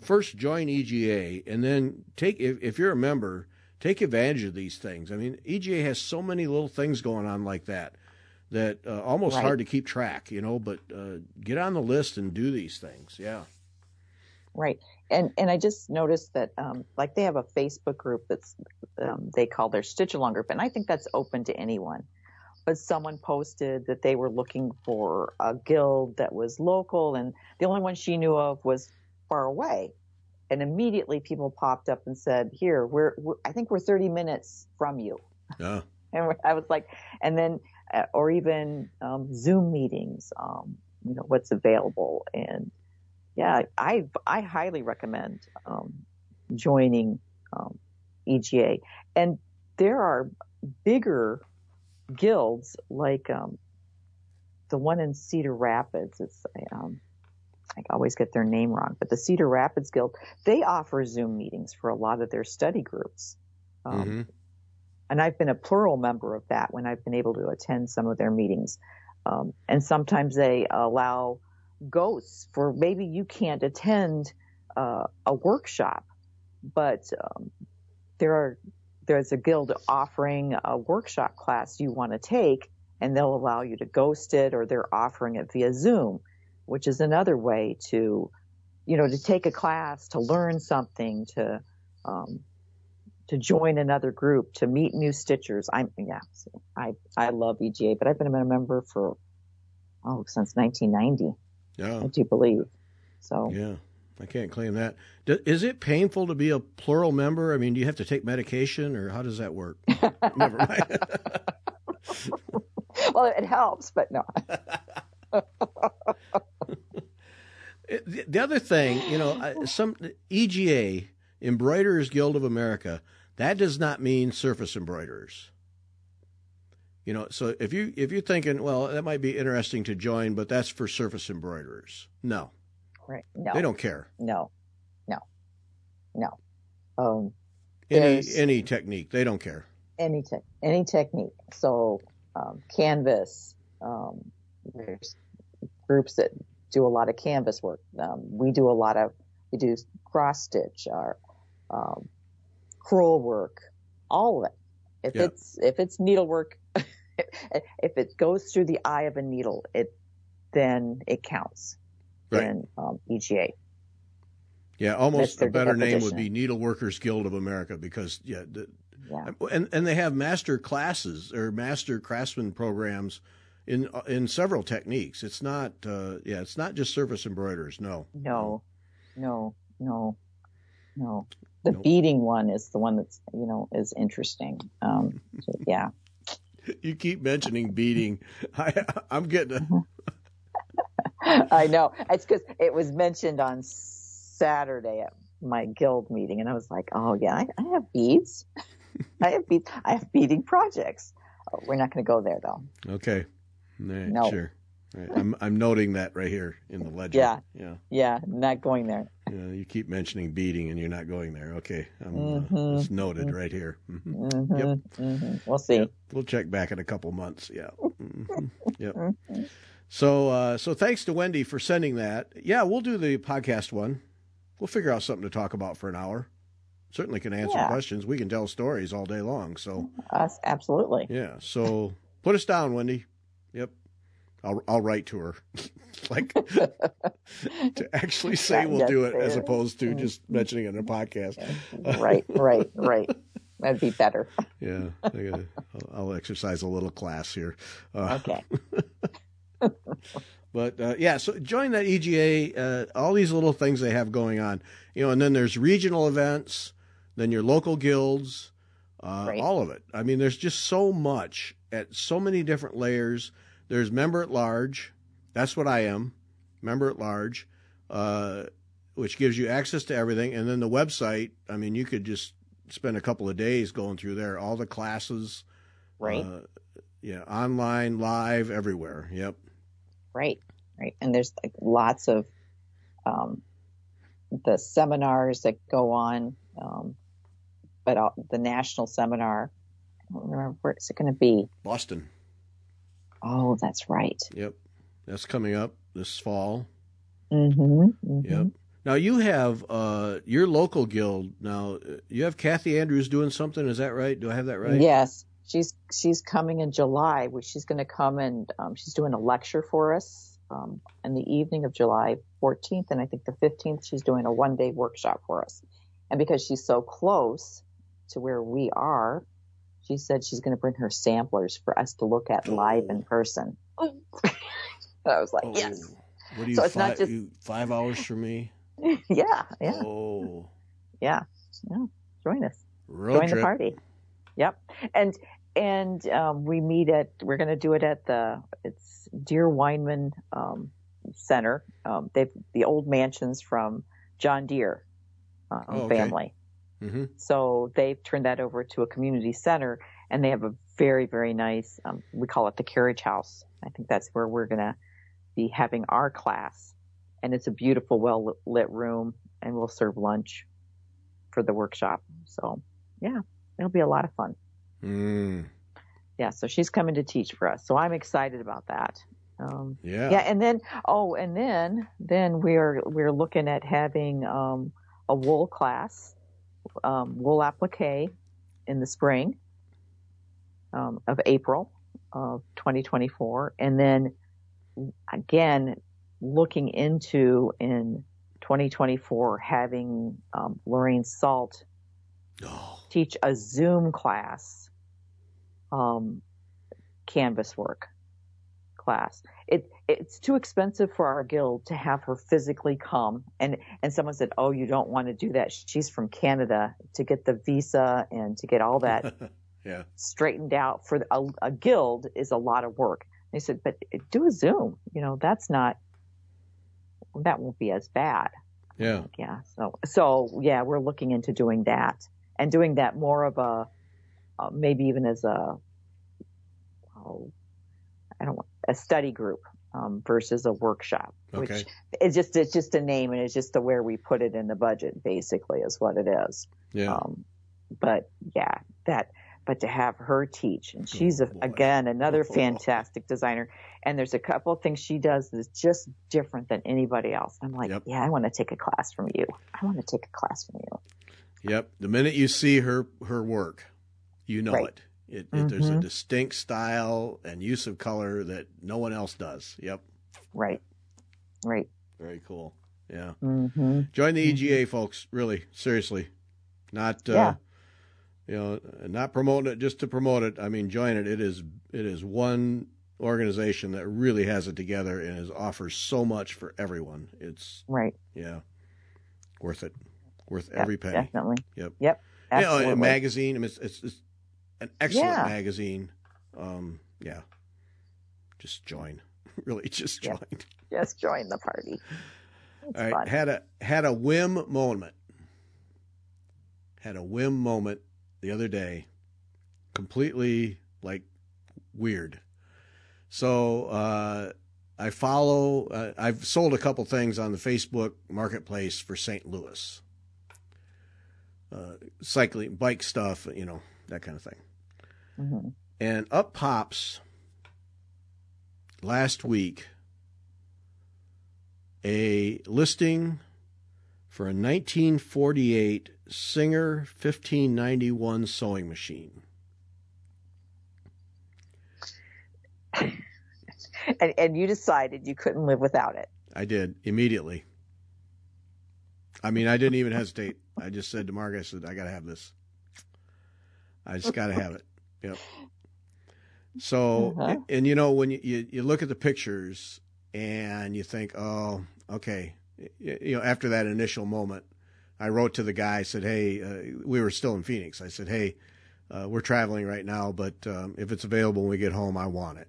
first join EGA and then take if, if you're a member, take advantage of these things. I mean, EGA has so many little things going on like that that uh, almost Right. hard to keep track, you know. But uh, get on the list and do these things. Yeah. Right. And and I just noticed that um, like they have a Facebook group that's um, they call their Stitch Along group, and I think that's open to anyone. But someone posted that they were looking for a guild that was local, and the only one she knew of was far away. And immediately people popped up and said, "Here, we're, we're I think we're 30 minutes from you." Yeah. And I was like, and then, uh, or even um, Zoom meetings, um, you know, what's available. And yeah, I, I highly recommend um, joining um, EGA. And there are bigger guilds like um, the one in Cedar Rapids. It's, um, I always get their name wrong, but the Cedar Rapids Guild, they offer Zoom meetings for a lot of their study groups. Um, hmm and I've been a plural member of that when I've been able to attend some of their meetings. Um, and sometimes they allow ghosts for maybe you can't attend uh, a workshop, but um, there are there's a guild offering a workshop class you want to take, and they'll allow you to ghost it, or they're offering it via Zoom, which is another way to, you know, to take a class, to learn something, to um, to join another group, to meet new stitchers. I'm yeah, I I love EGA, but I've been a member for oh since 1990, Yeah. I do believe. So Yeah. I can't claim that. D- Is it painful to be a plural member? I mean, do you have to take medication, or how does that work? Never mind. well, it helps, but no. The- the other thing, you know, some EGA, Embroiderers Guild of America, that does not mean surface embroiderers. You know, so if you if you're thinking, well, that might be interesting to join, but that's for surface embroiderers. No, Right? No, they don't care. no, no, no. Um, Any any technique, they don't care. any te- any technique. So um, canvas. Um, there's groups that do a lot of canvas work. Um, we do a lot of we do cross stitch or um, crewel work. All of it. If Yeah. it's if it's needlework, if it goes through the eye of a needle, it then it counts Right. in um, EGA. Yeah, almost a better name would be Needleworkers Guild of America because yeah, the, Yeah. and and they have master classes or master craftsman programs in in several techniques. It's not uh, yeah, it's not just surface embroiderers. No, No, no, no, no. The beading one is the one that's you know is interesting. Um, yeah, you keep mentioning beating. I, I'm getting a, I know. It's because it was mentioned on Saturday at my guild meeting, and I was like, oh yeah, I, I have beads. I have beads. I have beading projects. Oh, we're not going to go there though. okay. Right, No. Sure. Right. I'm I'm noting that right here in the ledger. Yeah. Yeah. Yeah, not going there. Yeah. You keep mentioning beating, and you're not going there. Okay. I'm, Mhm. uh, it's noted right here. hmm hmm Yep. hmm We'll see. Yep. We'll check back in a couple months. Yeah. Mhm. Yep. So, uh, so thanks to Wendy for sending that. Yeah, we'll do the podcast one. We'll figure out something to talk about for an hour. Certainly can answer Yeah. questions. We can tell stories all day long. So, Us, absolutely. yeah. So put us down, Wendy. Yep. I'll I'll write to her, like to actually say we'll do it as opposed to just mentioning it in a podcast. right, right, right. That'd be better. Yeah, I gotta, I'll, I'll exercise a little class here. Uh, Okay. But uh, yeah, so join that EGA. Uh, all these little things they have going on, you know, and then there's regional events, then your local guilds, uh, Right. all of it. I mean, there's just so much at so many different layers. There's member at large. That's what I am, member at large, uh, which gives you access to everything. And then the website. I mean, you could just spend a couple of days going through there. All the classes, Right, uh, yeah, online, live, everywhere. Yep. right, right. And there's like lots of um, the seminars that go on, um, but all, the national seminar. I don't remember where is it going to be. Boston. Oh, that's right. Yep. That's coming up this fall. Mm-hmm, mm-hmm. Yep. Now you have uh, your local guild. Now you have Kathy Andrews doing something. Is that right? Do I have that right? Yes, she's she's coming in July. She's going to come and um, she's doing a lecture for us um, in the evening of July 14th, and I think the 15th she's doing a one day workshop for us. And because she's so close to where we are, she said she's going to bring her samplers for us to look at live in person. I was like, Oh. yes. What do you, So it's fi- not just- you five hours for me? yeah, yeah, Oh, yeah, yeah. Join us. road Join trip. the party. Yep. And and um, we meet at we're going to do it at the it's Deere-Wiman um, Center. Um, they've the old mansions from John Deere um, Oh, okay. family. Hmm So they've turned that over to a community center, and they have a very very nice. Um, we call it the carriage house. I think that's where we're going to be having our class, and it's a beautiful, well lit room, and we'll serve lunch for the workshop. So yeah, it'll be a lot of fun. Mm, Yeah, so she's coming to teach for us. So I'm excited about that. Um, yeah. yeah, and then oh, and then then we're we're looking at having um, a wool class, um, wool applique, in the spring um, of April of 2024, and then again looking into in 2024 having um, Lorene Salt Oh, teach a Zoom class, um, canvas work class. It it's too expensive for our guild to have her physically come. And and someone said, "Oh, you don't want to do that. She's from Canada to get the visa and to get all that yeah. straightened out for a, a guild is a lot of work." They said, "But do a Zoom. You know, that's not that won't be as bad." Yeah. Yeah. So, so yeah, we're looking into doing that and doing that more of a, uh, maybe even as a, oh, I don't want a study group um, versus a workshop. Okay. Which it's just it's just a name and it's just the where we put it in the budget basically is what it is. Yeah. Um, but yeah, that. But to have her teach, and she's a, again another fantastic designer. And there's a couple of things she does that's just different than anybody else. I'm like, Yep. yeah, I want to take a class from you. I want to take a class from you. Yep. The minute you see her her work, you know Right. it. It, it. There's a Mhm. distinct style and use of color that no one else does. Yep. Right. Right. Very cool. Yeah. hmm Join the EGA, folks. Really, seriously. Not uh, Yeah. you know, not promoting it just to promote it. I mean, join it. It is it is one organization that really has it together and is offers so much for everyone. It's Right. yeah, worth it. Worth Yep, every penny. Definitely. Yep. Yep. You know, Absolutely. a magazine. I mean, it's, it's, it's an excellent Yeah. magazine. Um, yeah. Just join. really, just Yeah. join. Just join the party. It's All right, fun. had a had a whim moment. Had a whim moment the other day, completely like weird. So uh, I follow. Uh, I've sold a couple things on the Facebook Marketplace for St. Louis, uh, cycling, bike stuff, you know, that kind of thing. Hmm And up pops last week a listing for a 1948 Singer 1591 sewing machine. And, and you decided you couldn't live without it. I did immediately. I mean, I didn't even hesitate. I just said to Mark, I said, I got to have this. I just got to have it. Yep. So, Uh-huh. and you know, when you, you, you look at the pictures and you think, oh, okay. Y- You know, after that initial moment, I wrote to the guy, I said, hey, uh, we were still in Phoenix. I said, hey, uh, we're traveling right now, but um, if it's available when we get home, I want it.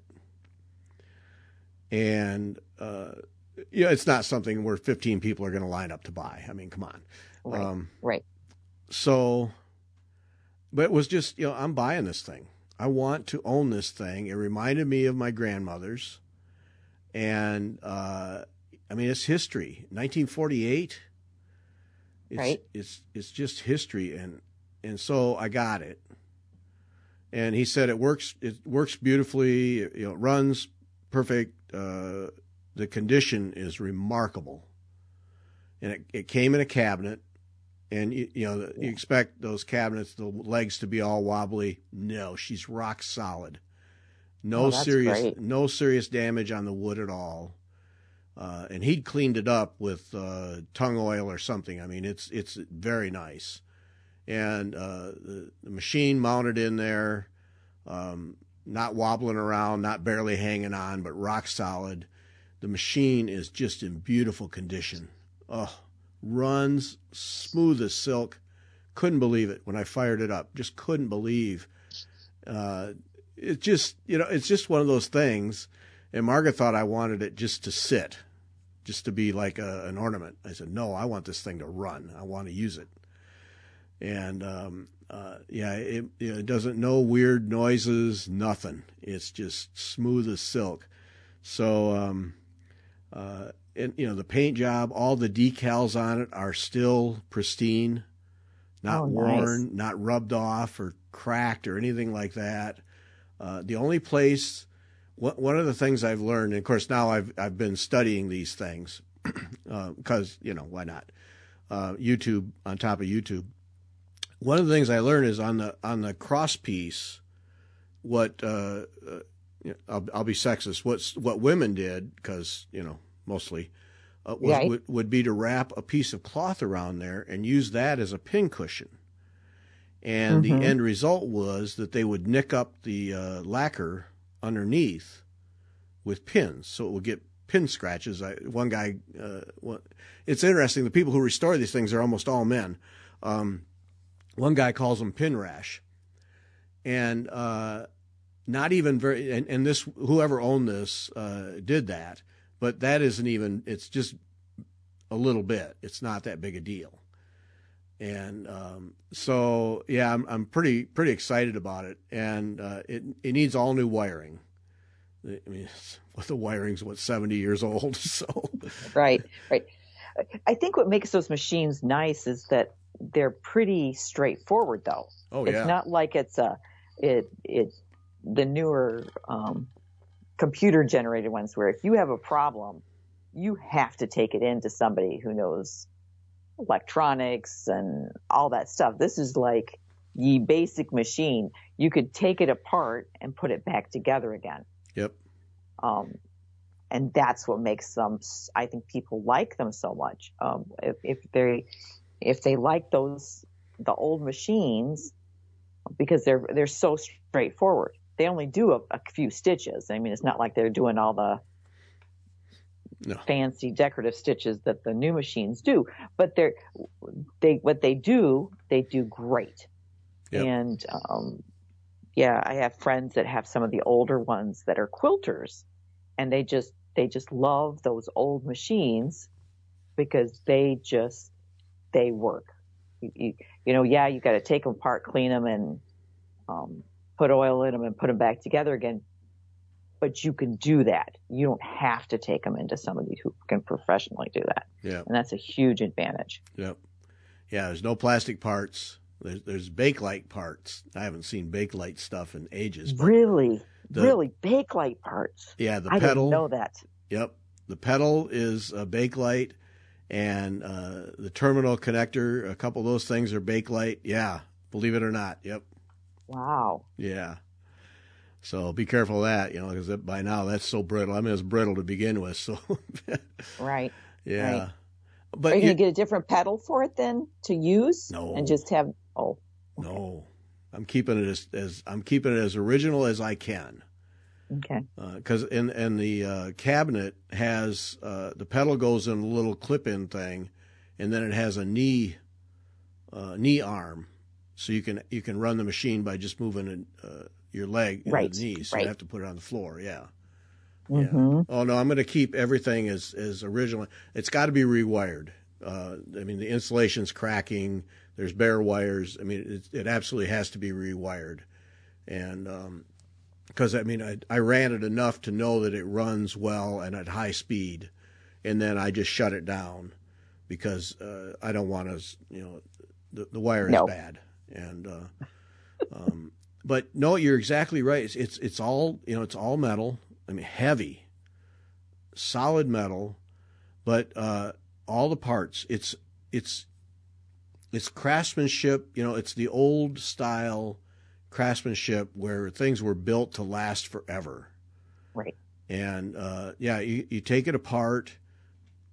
And, uh, you know, it's not something where 15 people are going to line up to buy. I mean, come on. Right. Um, right. so, but it was just, you know, I'm buying this thing. I want to own this thing. It reminded me of my grandmother's. And, uh, I mean, it's history. 1948. It's, Right. It's, it's just history. And, and so I got it. And he said it works, it works beautifully. You know, it runs perfect. Uh, the condition is remarkable. and it, it came in a cabinet. And you, you know you expect those cabinets, the legs to be all wobbly. No, she's rock solid. No Oh, serious, great. no serious damage on the wood at all. Uh, and he'd cleaned it up with uh, tung oil or something. I mean, it's it's very nice. And uh, the, the machine mounted in there, um, not wobbling around, not barely hanging on, but rock solid. The machine is just in beautiful condition. Oh, runs smooth as silk. Couldn't believe it when I fired it up. Just couldn't believe. Uh, it just you know it's just one of those things. And Margaret thought I wanted it just to sit, just to be like a, an ornament. I said no, I want this thing to run. I want to use it. And um, uh, yeah, it, it doesn't know weird noises, nothing. It's just smooth as silk. So, um, uh, and you know the paint job, all the decals on it are still pristine, not Oh, nice. worn, not rubbed off or cracked or anything like that. Uh, the only place, one of the things I've learned, and of course now I've I've been studying these things because you know why not? Uh, YouTube on top of YouTube. One of the things I learned is on the on the cross piece, what uh, uh, I'll, I'll be sexist. What's what women did because you know mostly uh, was, Right. would, would be to wrap a piece of cloth around there and use that as a pin cushion. And Mhm. the end result was that they would nick up the uh, lacquer underneath with pins, so it would get pin scratches. I, one guy, uh, one, it's interesting. The people who restore these things are almost all men. Um, one guy calls them pin rash, and uh, not even very. And, and this, whoever owned this, uh, did that, but that isn't even. It's just a little bit. It's not that big a deal. And um, so, yeah, I'm I'm pretty pretty excited about it, and uh, it it needs all new wiring. I mean, the wiring's what seventy years old, so right, right. I think what makes those machines nice is that they're pretty straightforward, though. oh it's yeah, not like it's a it it the newer um, computer generated ones where if you have a problem, you have to take it into somebody who knows electronics and all that stuff. This is like the basic machine. You could take it apart and put it back together again. yep, Um, and that's what makes them, I think people like them so much. Um, if, if they, if they like those, the old machines, because they're, they're so straightforward. They only do a, a few stitches. I mean, it's not like they're doing all the No. fancy decorative stitches that the new machines do, but they're, they, what they do, they do great. Yep. And, um, yeah, I have friends that have some of the older ones that are quilters and they just they just love those old machines because they just they work. You, you, you know, yeah, you got to take them apart, clean them, and um, put oil in them and put them back together again. But you can do that. You don't have to take them into somebody who can professionally do that, yeah, and that's a huge advantage. yep, yeah. There's no plastic parts. There's there's Bakelite parts. I haven't seen Bakelite stuff in ages. Really, the- really Bakelite parts. yeah, the I pedal. didn't know that. Yep, the pedal is a Bakelite, and uh, the terminal connector. A couple of those things are Bakelite. Yeah, believe it or not. Yep. Wow. Yeah. So be careful of that, you know, because by now that's so brittle. I mean, it's brittle to begin with. So, Right. yeah. Right. But Are you going to get a different pedal for it then to use? No. And just have, oh, no, I'm keeping it as, as I'm keeping it as original as I can. okay. Because in in the uh, cabinet has uh, the pedal goes in a little clip-in thing, and then it has a knee uh, knee arm, so you can you can run the machine by just moving uh, your leg in Right, the knee. So right. you have to put it on the floor. Yeah. Mm-hmm. Oh no, I'm going to keep everything as as original. It's got to be rewired. Uh, I mean, the insulation's cracking. There's bare wires. I mean, it, it absolutely has to be rewired. And because I mean, I, I ran it enough to know that it runs well and at high speed, and then I just shut it down because uh, I don't want to. You know, the the wire is No. bad. And uh, um, but no, you're exactly right. It's, it's it's all you know. It's all metal. I mean, heavy, solid metal, but uh, all the parts. It's it's it's craftsmanship. You know, it's the old style craftsmanship where things were built to last forever. Right. And uh, yeah, you, you take it apart,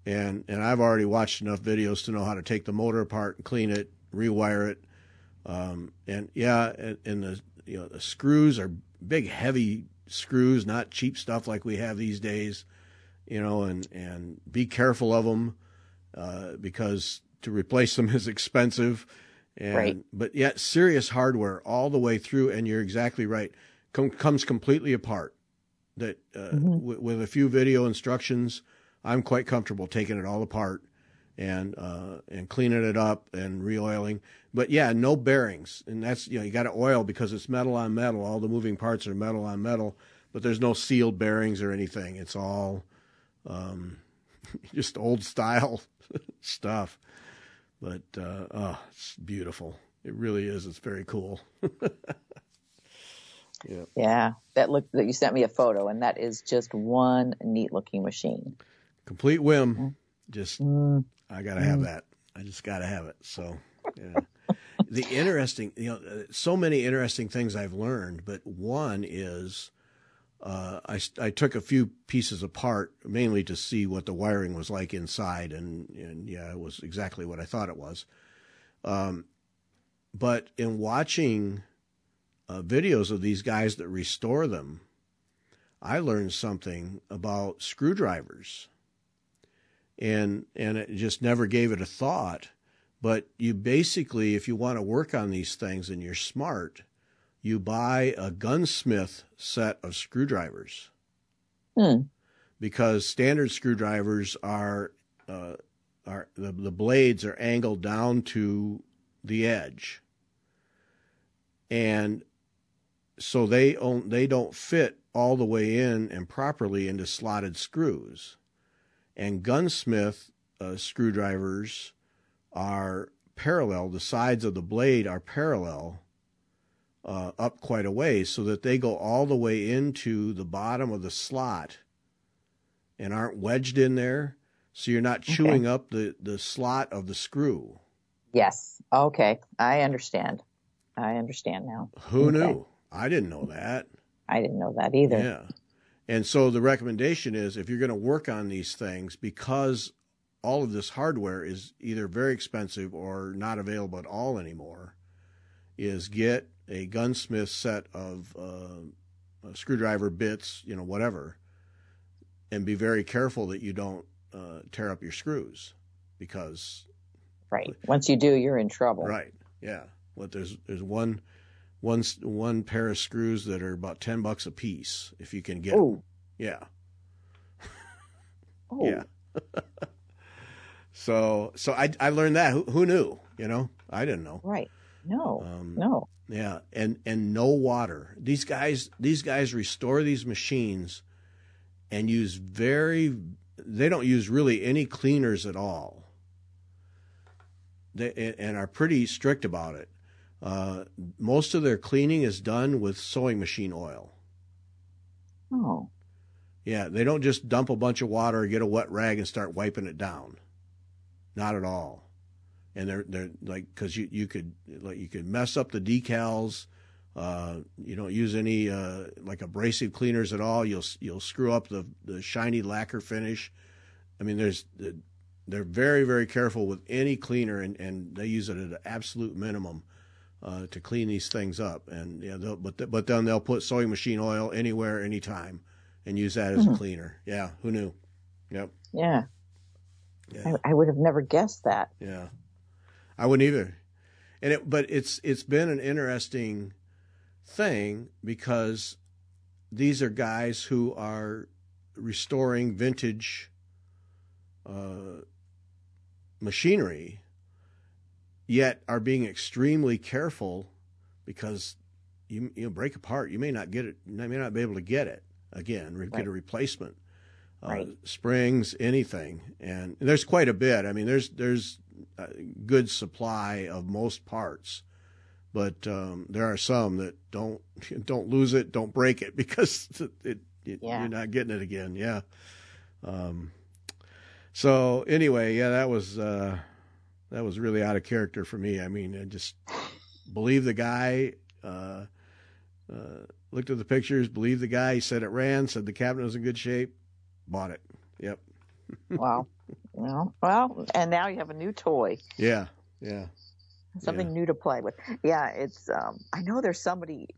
and and I've already watched enough videos to know how to take the motor apart and clean it, rewire it, um, and yeah, and, and the you know the screws are big, heavy screws, not cheap stuff like we have these days. You know, and and be careful of them uh, because to replace them is expensive. And, Right. But yet, serious hardware all the way through, and you're exactly right. Com- comes completely apart. That uh, Mhm. w- with a few video instructions, I'm quite comfortable taking it all apart and uh, and cleaning it up and re-oiling. But yeah, no bearings, and that's you know you got to oil because it's metal on metal. All the moving parts are metal on metal, but there's no sealed bearings or anything. It's all um, just old style stuff. But uh, oh, it's beautiful. It really is. It's very cool. yeah. Yeah. That look that you sent me a photo and that is just one neat looking machine. Complete whim. Just Mm, I gotta have that. I just gotta have it. So, yeah. the interesting, you know, so many interesting things I've learned, but one is uh, I I took a few pieces apart mainly to see what the wiring was like inside, and and yeah, it was exactly what I thought it was. Um, but in watching uh, videos of these guys that restore them, I learned something about screwdrivers and and it just never gave it a thought. But you basically, if you want to work on these things and you're smart, you buy a gunsmith set of screwdrivers hmm. because standard screwdrivers are uh, are the, the blades are angled down to the edge, and so they own, they don't fit all the way in and properly into slotted screws, and gunsmith uh, screwdrivers are parallel. The sides of the blade are parallel uh, up quite a ways so that they go all the way into the bottom of the slot and aren't wedged in there. So you're not chewing up the, the slot of the screw. Yes. Okay. I understand. I understand now. Who Okay. knew? I didn't know that. I didn't know that either. Yeah. And so the recommendation is if you're going to work on these things, because all of this hardware is either very expensive or not available at all anymore, is get a gunsmith set of uh, uh, screwdriver bits, you know, whatever, and be very careful that you don't uh, tear up your screws because Right. Once you do, you're in trouble. Right. Yeah. What there's there's one one one pair of screws that are about ten bucks a piece if you can get. Oh. Yeah. Oh. Yeah. So so I I learned that. Who, who knew? You know, I didn't know. Right. No. Um, no. Yeah, and and no water. These guys these guys restore these machines and use very they don't use really any cleaners at all. They and are pretty strict about it. Uh, most of their cleaning is done with sewing machine oil. Oh. Yeah, they don't just dump a bunch of water, get a wet rag, and start wiping it down. Not at all. And they're they're like because you you could like you could mess up the decals. Uh, you don't use any uh, like abrasive cleaners at all. You'll you'll screw up the the shiny lacquer finish. I mean, there's they're very very careful with any cleaner, and, and they use it at an absolute minimum uh, to clean these things up. And yeah, they'll, but but then they'll put sewing machine oil anywhere, anytime, and use that as a Mhm. cleaner. Yeah, who knew? Yep. Yeah. Yeah. I, I would have never guessed that. Yeah, I wouldn't either. And it, but it's it's been an interesting thing because these are guys who are restoring vintage uh, machinery, yet are being extremely careful because you you break apart, you may not get it, you may not be able to get it again, re- get a replacement. Uh, Right. springs, anything, and there's quite a bit. I mean, there's there's a good supply of most parts, but um, there are some that don't don't lose it, don't break it because it, it, Yeah. you're not getting it again. Yeah. Um, so anyway, yeah, that was uh, that was really out of character for me. I mean, I just believe the guy. Uh, uh, looked at the pictures, believed the guy. He said it ran. Said the cabinet was in good shape. Bought it. Yep. wow. Well, well, and now you have a new toy. Yeah. Yeah. Something Yeah. new to play with. Yeah, it's. Um, I know there's somebody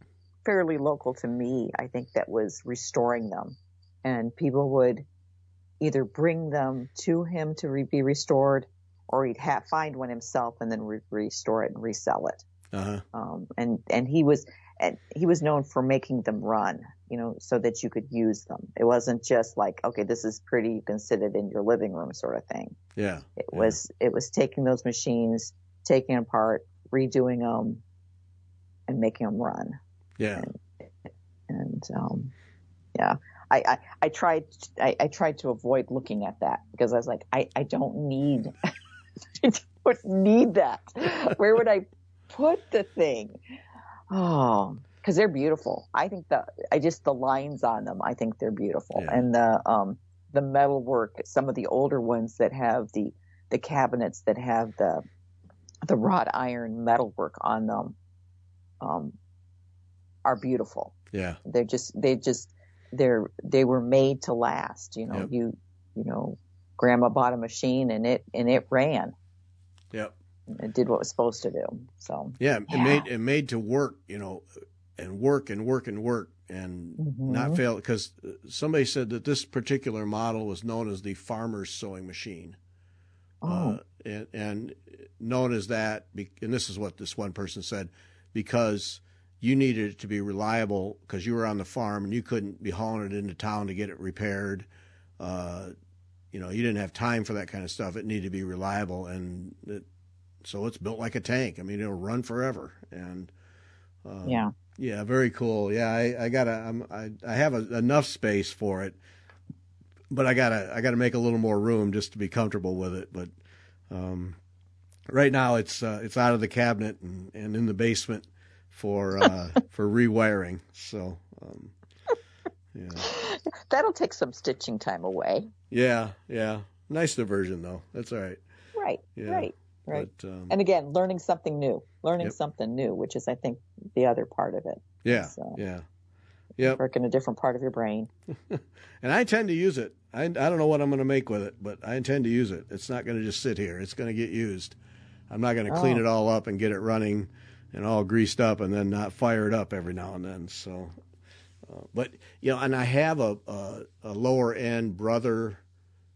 fairly local to me. I think that was restoring them, and people would either bring them to him to re- be restored, or he'd ha- find one himself and then re- restore it and resell it. Uh huh. um, and and he was and he was known for making them run, you know, so that you could use them. It wasn't just like, okay, this is pretty, you can sit it in your living room, sort of thing. Yeah. It Yeah. was it was taking those machines, taking them apart, redoing them, and making them run. Yeah. And um, yeah, I, I I tried I, I tried to avoid looking at that because I was like, I I don't need I don't need that. Where would I put the thing? Oh, because they're beautiful. I think the I just the lines on them. I think they're beautiful, Yeah. and the um the metal work. Some of the older ones that have the the cabinets that have the the wrought iron metal work on them um, are beautiful. Yeah. They're just they just they're they were made to last. You know, Yep. you you know, grandma bought a machine and it and it ran. Yep. It did what it was supposed to do. So Yeah. It Yeah. made it made to work. You know, and work and work and work and not Mhm. fail because somebody said that this particular model was known as the farmer's sewing machine. oh uh, and, and known as that, and this is what this one person said, because you needed it to be reliable because you were on the farm and you couldn't be hauling it into town to get it repaired. Uh, you know, you didn't have time for that kind of stuff. It needed to be reliable, and it, so it's built like a tank. I mean, it'll run forever. And um, yeah. yeah, very cool. Yeah, I, I gotta, I'm, I, I have a, enough space for it, but I gotta, I gotta make a little more room just to be comfortable with it. But um, right now, it's uh, it's out of the cabinet and, and in the basement for uh, for rewiring. So um, yeah, That'll take some stitching time away. yeah, yeah. Nice diversion though. That's all right. Right. Yeah. Right. Right. But um, And again, learning something new. Learning Yep. something new, which is I think the other part of it. yeah, So- yeah, yep. Work in a different part of your brain. And I intend to use it. I, I don't know what I'm going to make with it, but I intend to use it. It's not going to just sit here. It's going to get used. I'm not going to clean Oh. it all up and get it running and all greased up and then not fire it up every now and then. So, uh, but you know, and I have a, a, a lower end brother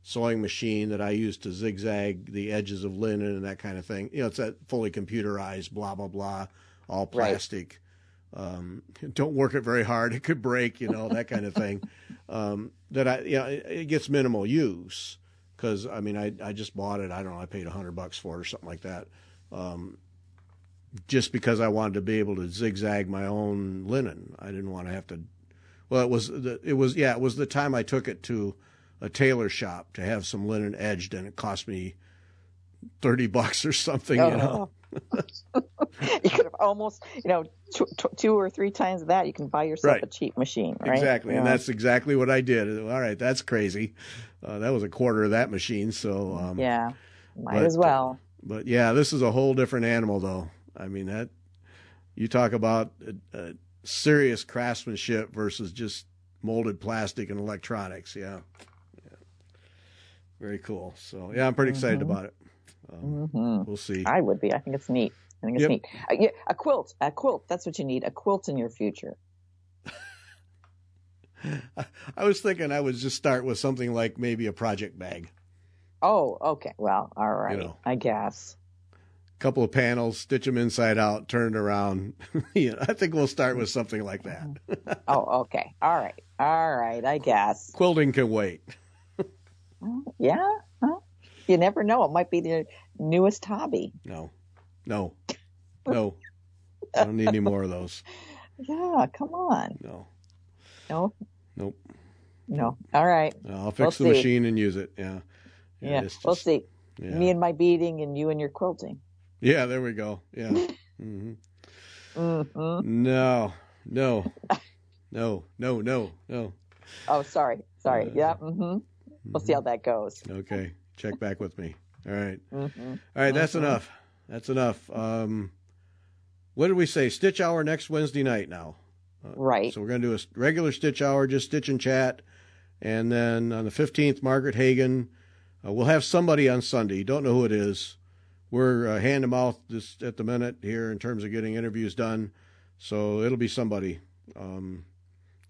sewing machine that I use to zigzag the edges of linen and that kind of thing. You know, it's that fully computerized, blah blah blah, all plastic. Um, don't work it very hard; it could break. You know, that kind of thing. Um, that I, you know, it, it gets minimal use because I mean, I I just bought it. I don't know, I paid a hundred bucks for it or something like that. Um, just because I wanted to be able to zigzag my own linen, I didn't want to have to. Well, it was the it was yeah, it was the time I took it to a tailor shop to have some linen edged, and it cost me thirty bucks or something. You know, you could have almost, you know, tw- tw- two or three times that you can buy yourself Right. a cheap machine, right? exactly, and that's exactly what I did. All right, that's crazy. Uh, that was a quarter of that machine, so um, yeah, might but, as well. But yeah, this is a whole different animal, though. I mean that you talk about uh, uh, serious craftsmanship versus just molded plastic and electronics. Yeah, yeah, very cool. So yeah, I'm pretty excited Mhm. about it. Um, hmm We'll see. I would be. I think it's neat. I think it's Yep. neat. Uh, yeah, a quilt. A quilt. That's what you need. A quilt in your future. I was thinking I would just start with something like maybe a project bag, Oh, okay. Well, all right. You know. I guess. Couple of panels, stitch them inside out, turn it around. you know, I think we'll start with something like that. Oh, okay. All right. All right. I guess. Quilting can wait. Yeah. Well, you never know. It might be the newest hobby. No, no, no. I don't need any more of those. Yeah. Come on. No, No. nope. No. All right. I'll fix We'll the see. machine and use it. Yeah. Yeah. it's we'll see. Yeah. Me and my beading, and you and your quilting. Yeah, there we go. Yeah. hmm hmm No, no, no, no, no, no. Oh, sorry. Sorry. Uh, yeah. hmm We'll see how that goes. Okay. check back with me. All right. mm-hmm. All right, that's mm-hmm. enough. That's enough. Um, what did we say? Stitch hour next Wednesday night now. Uh, right. So we're going to do a regular Stitch hour, just Stitch and chat. And then on the 15th, Margaret Hagan. Uh, we'll have somebody on Sunday. Don't know who it is. We're uh, hand to mouth just at the minute here in terms of getting interviews done. So it'll be somebody um,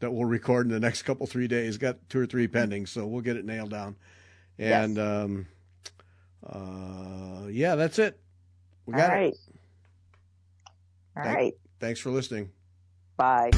that we'll record in the next couple, three days. Got two or three pending, so we'll get it nailed down. And yes. um, uh, yeah, that's it. We got All right. it. All Thank, right. Thanks for listening. Bye.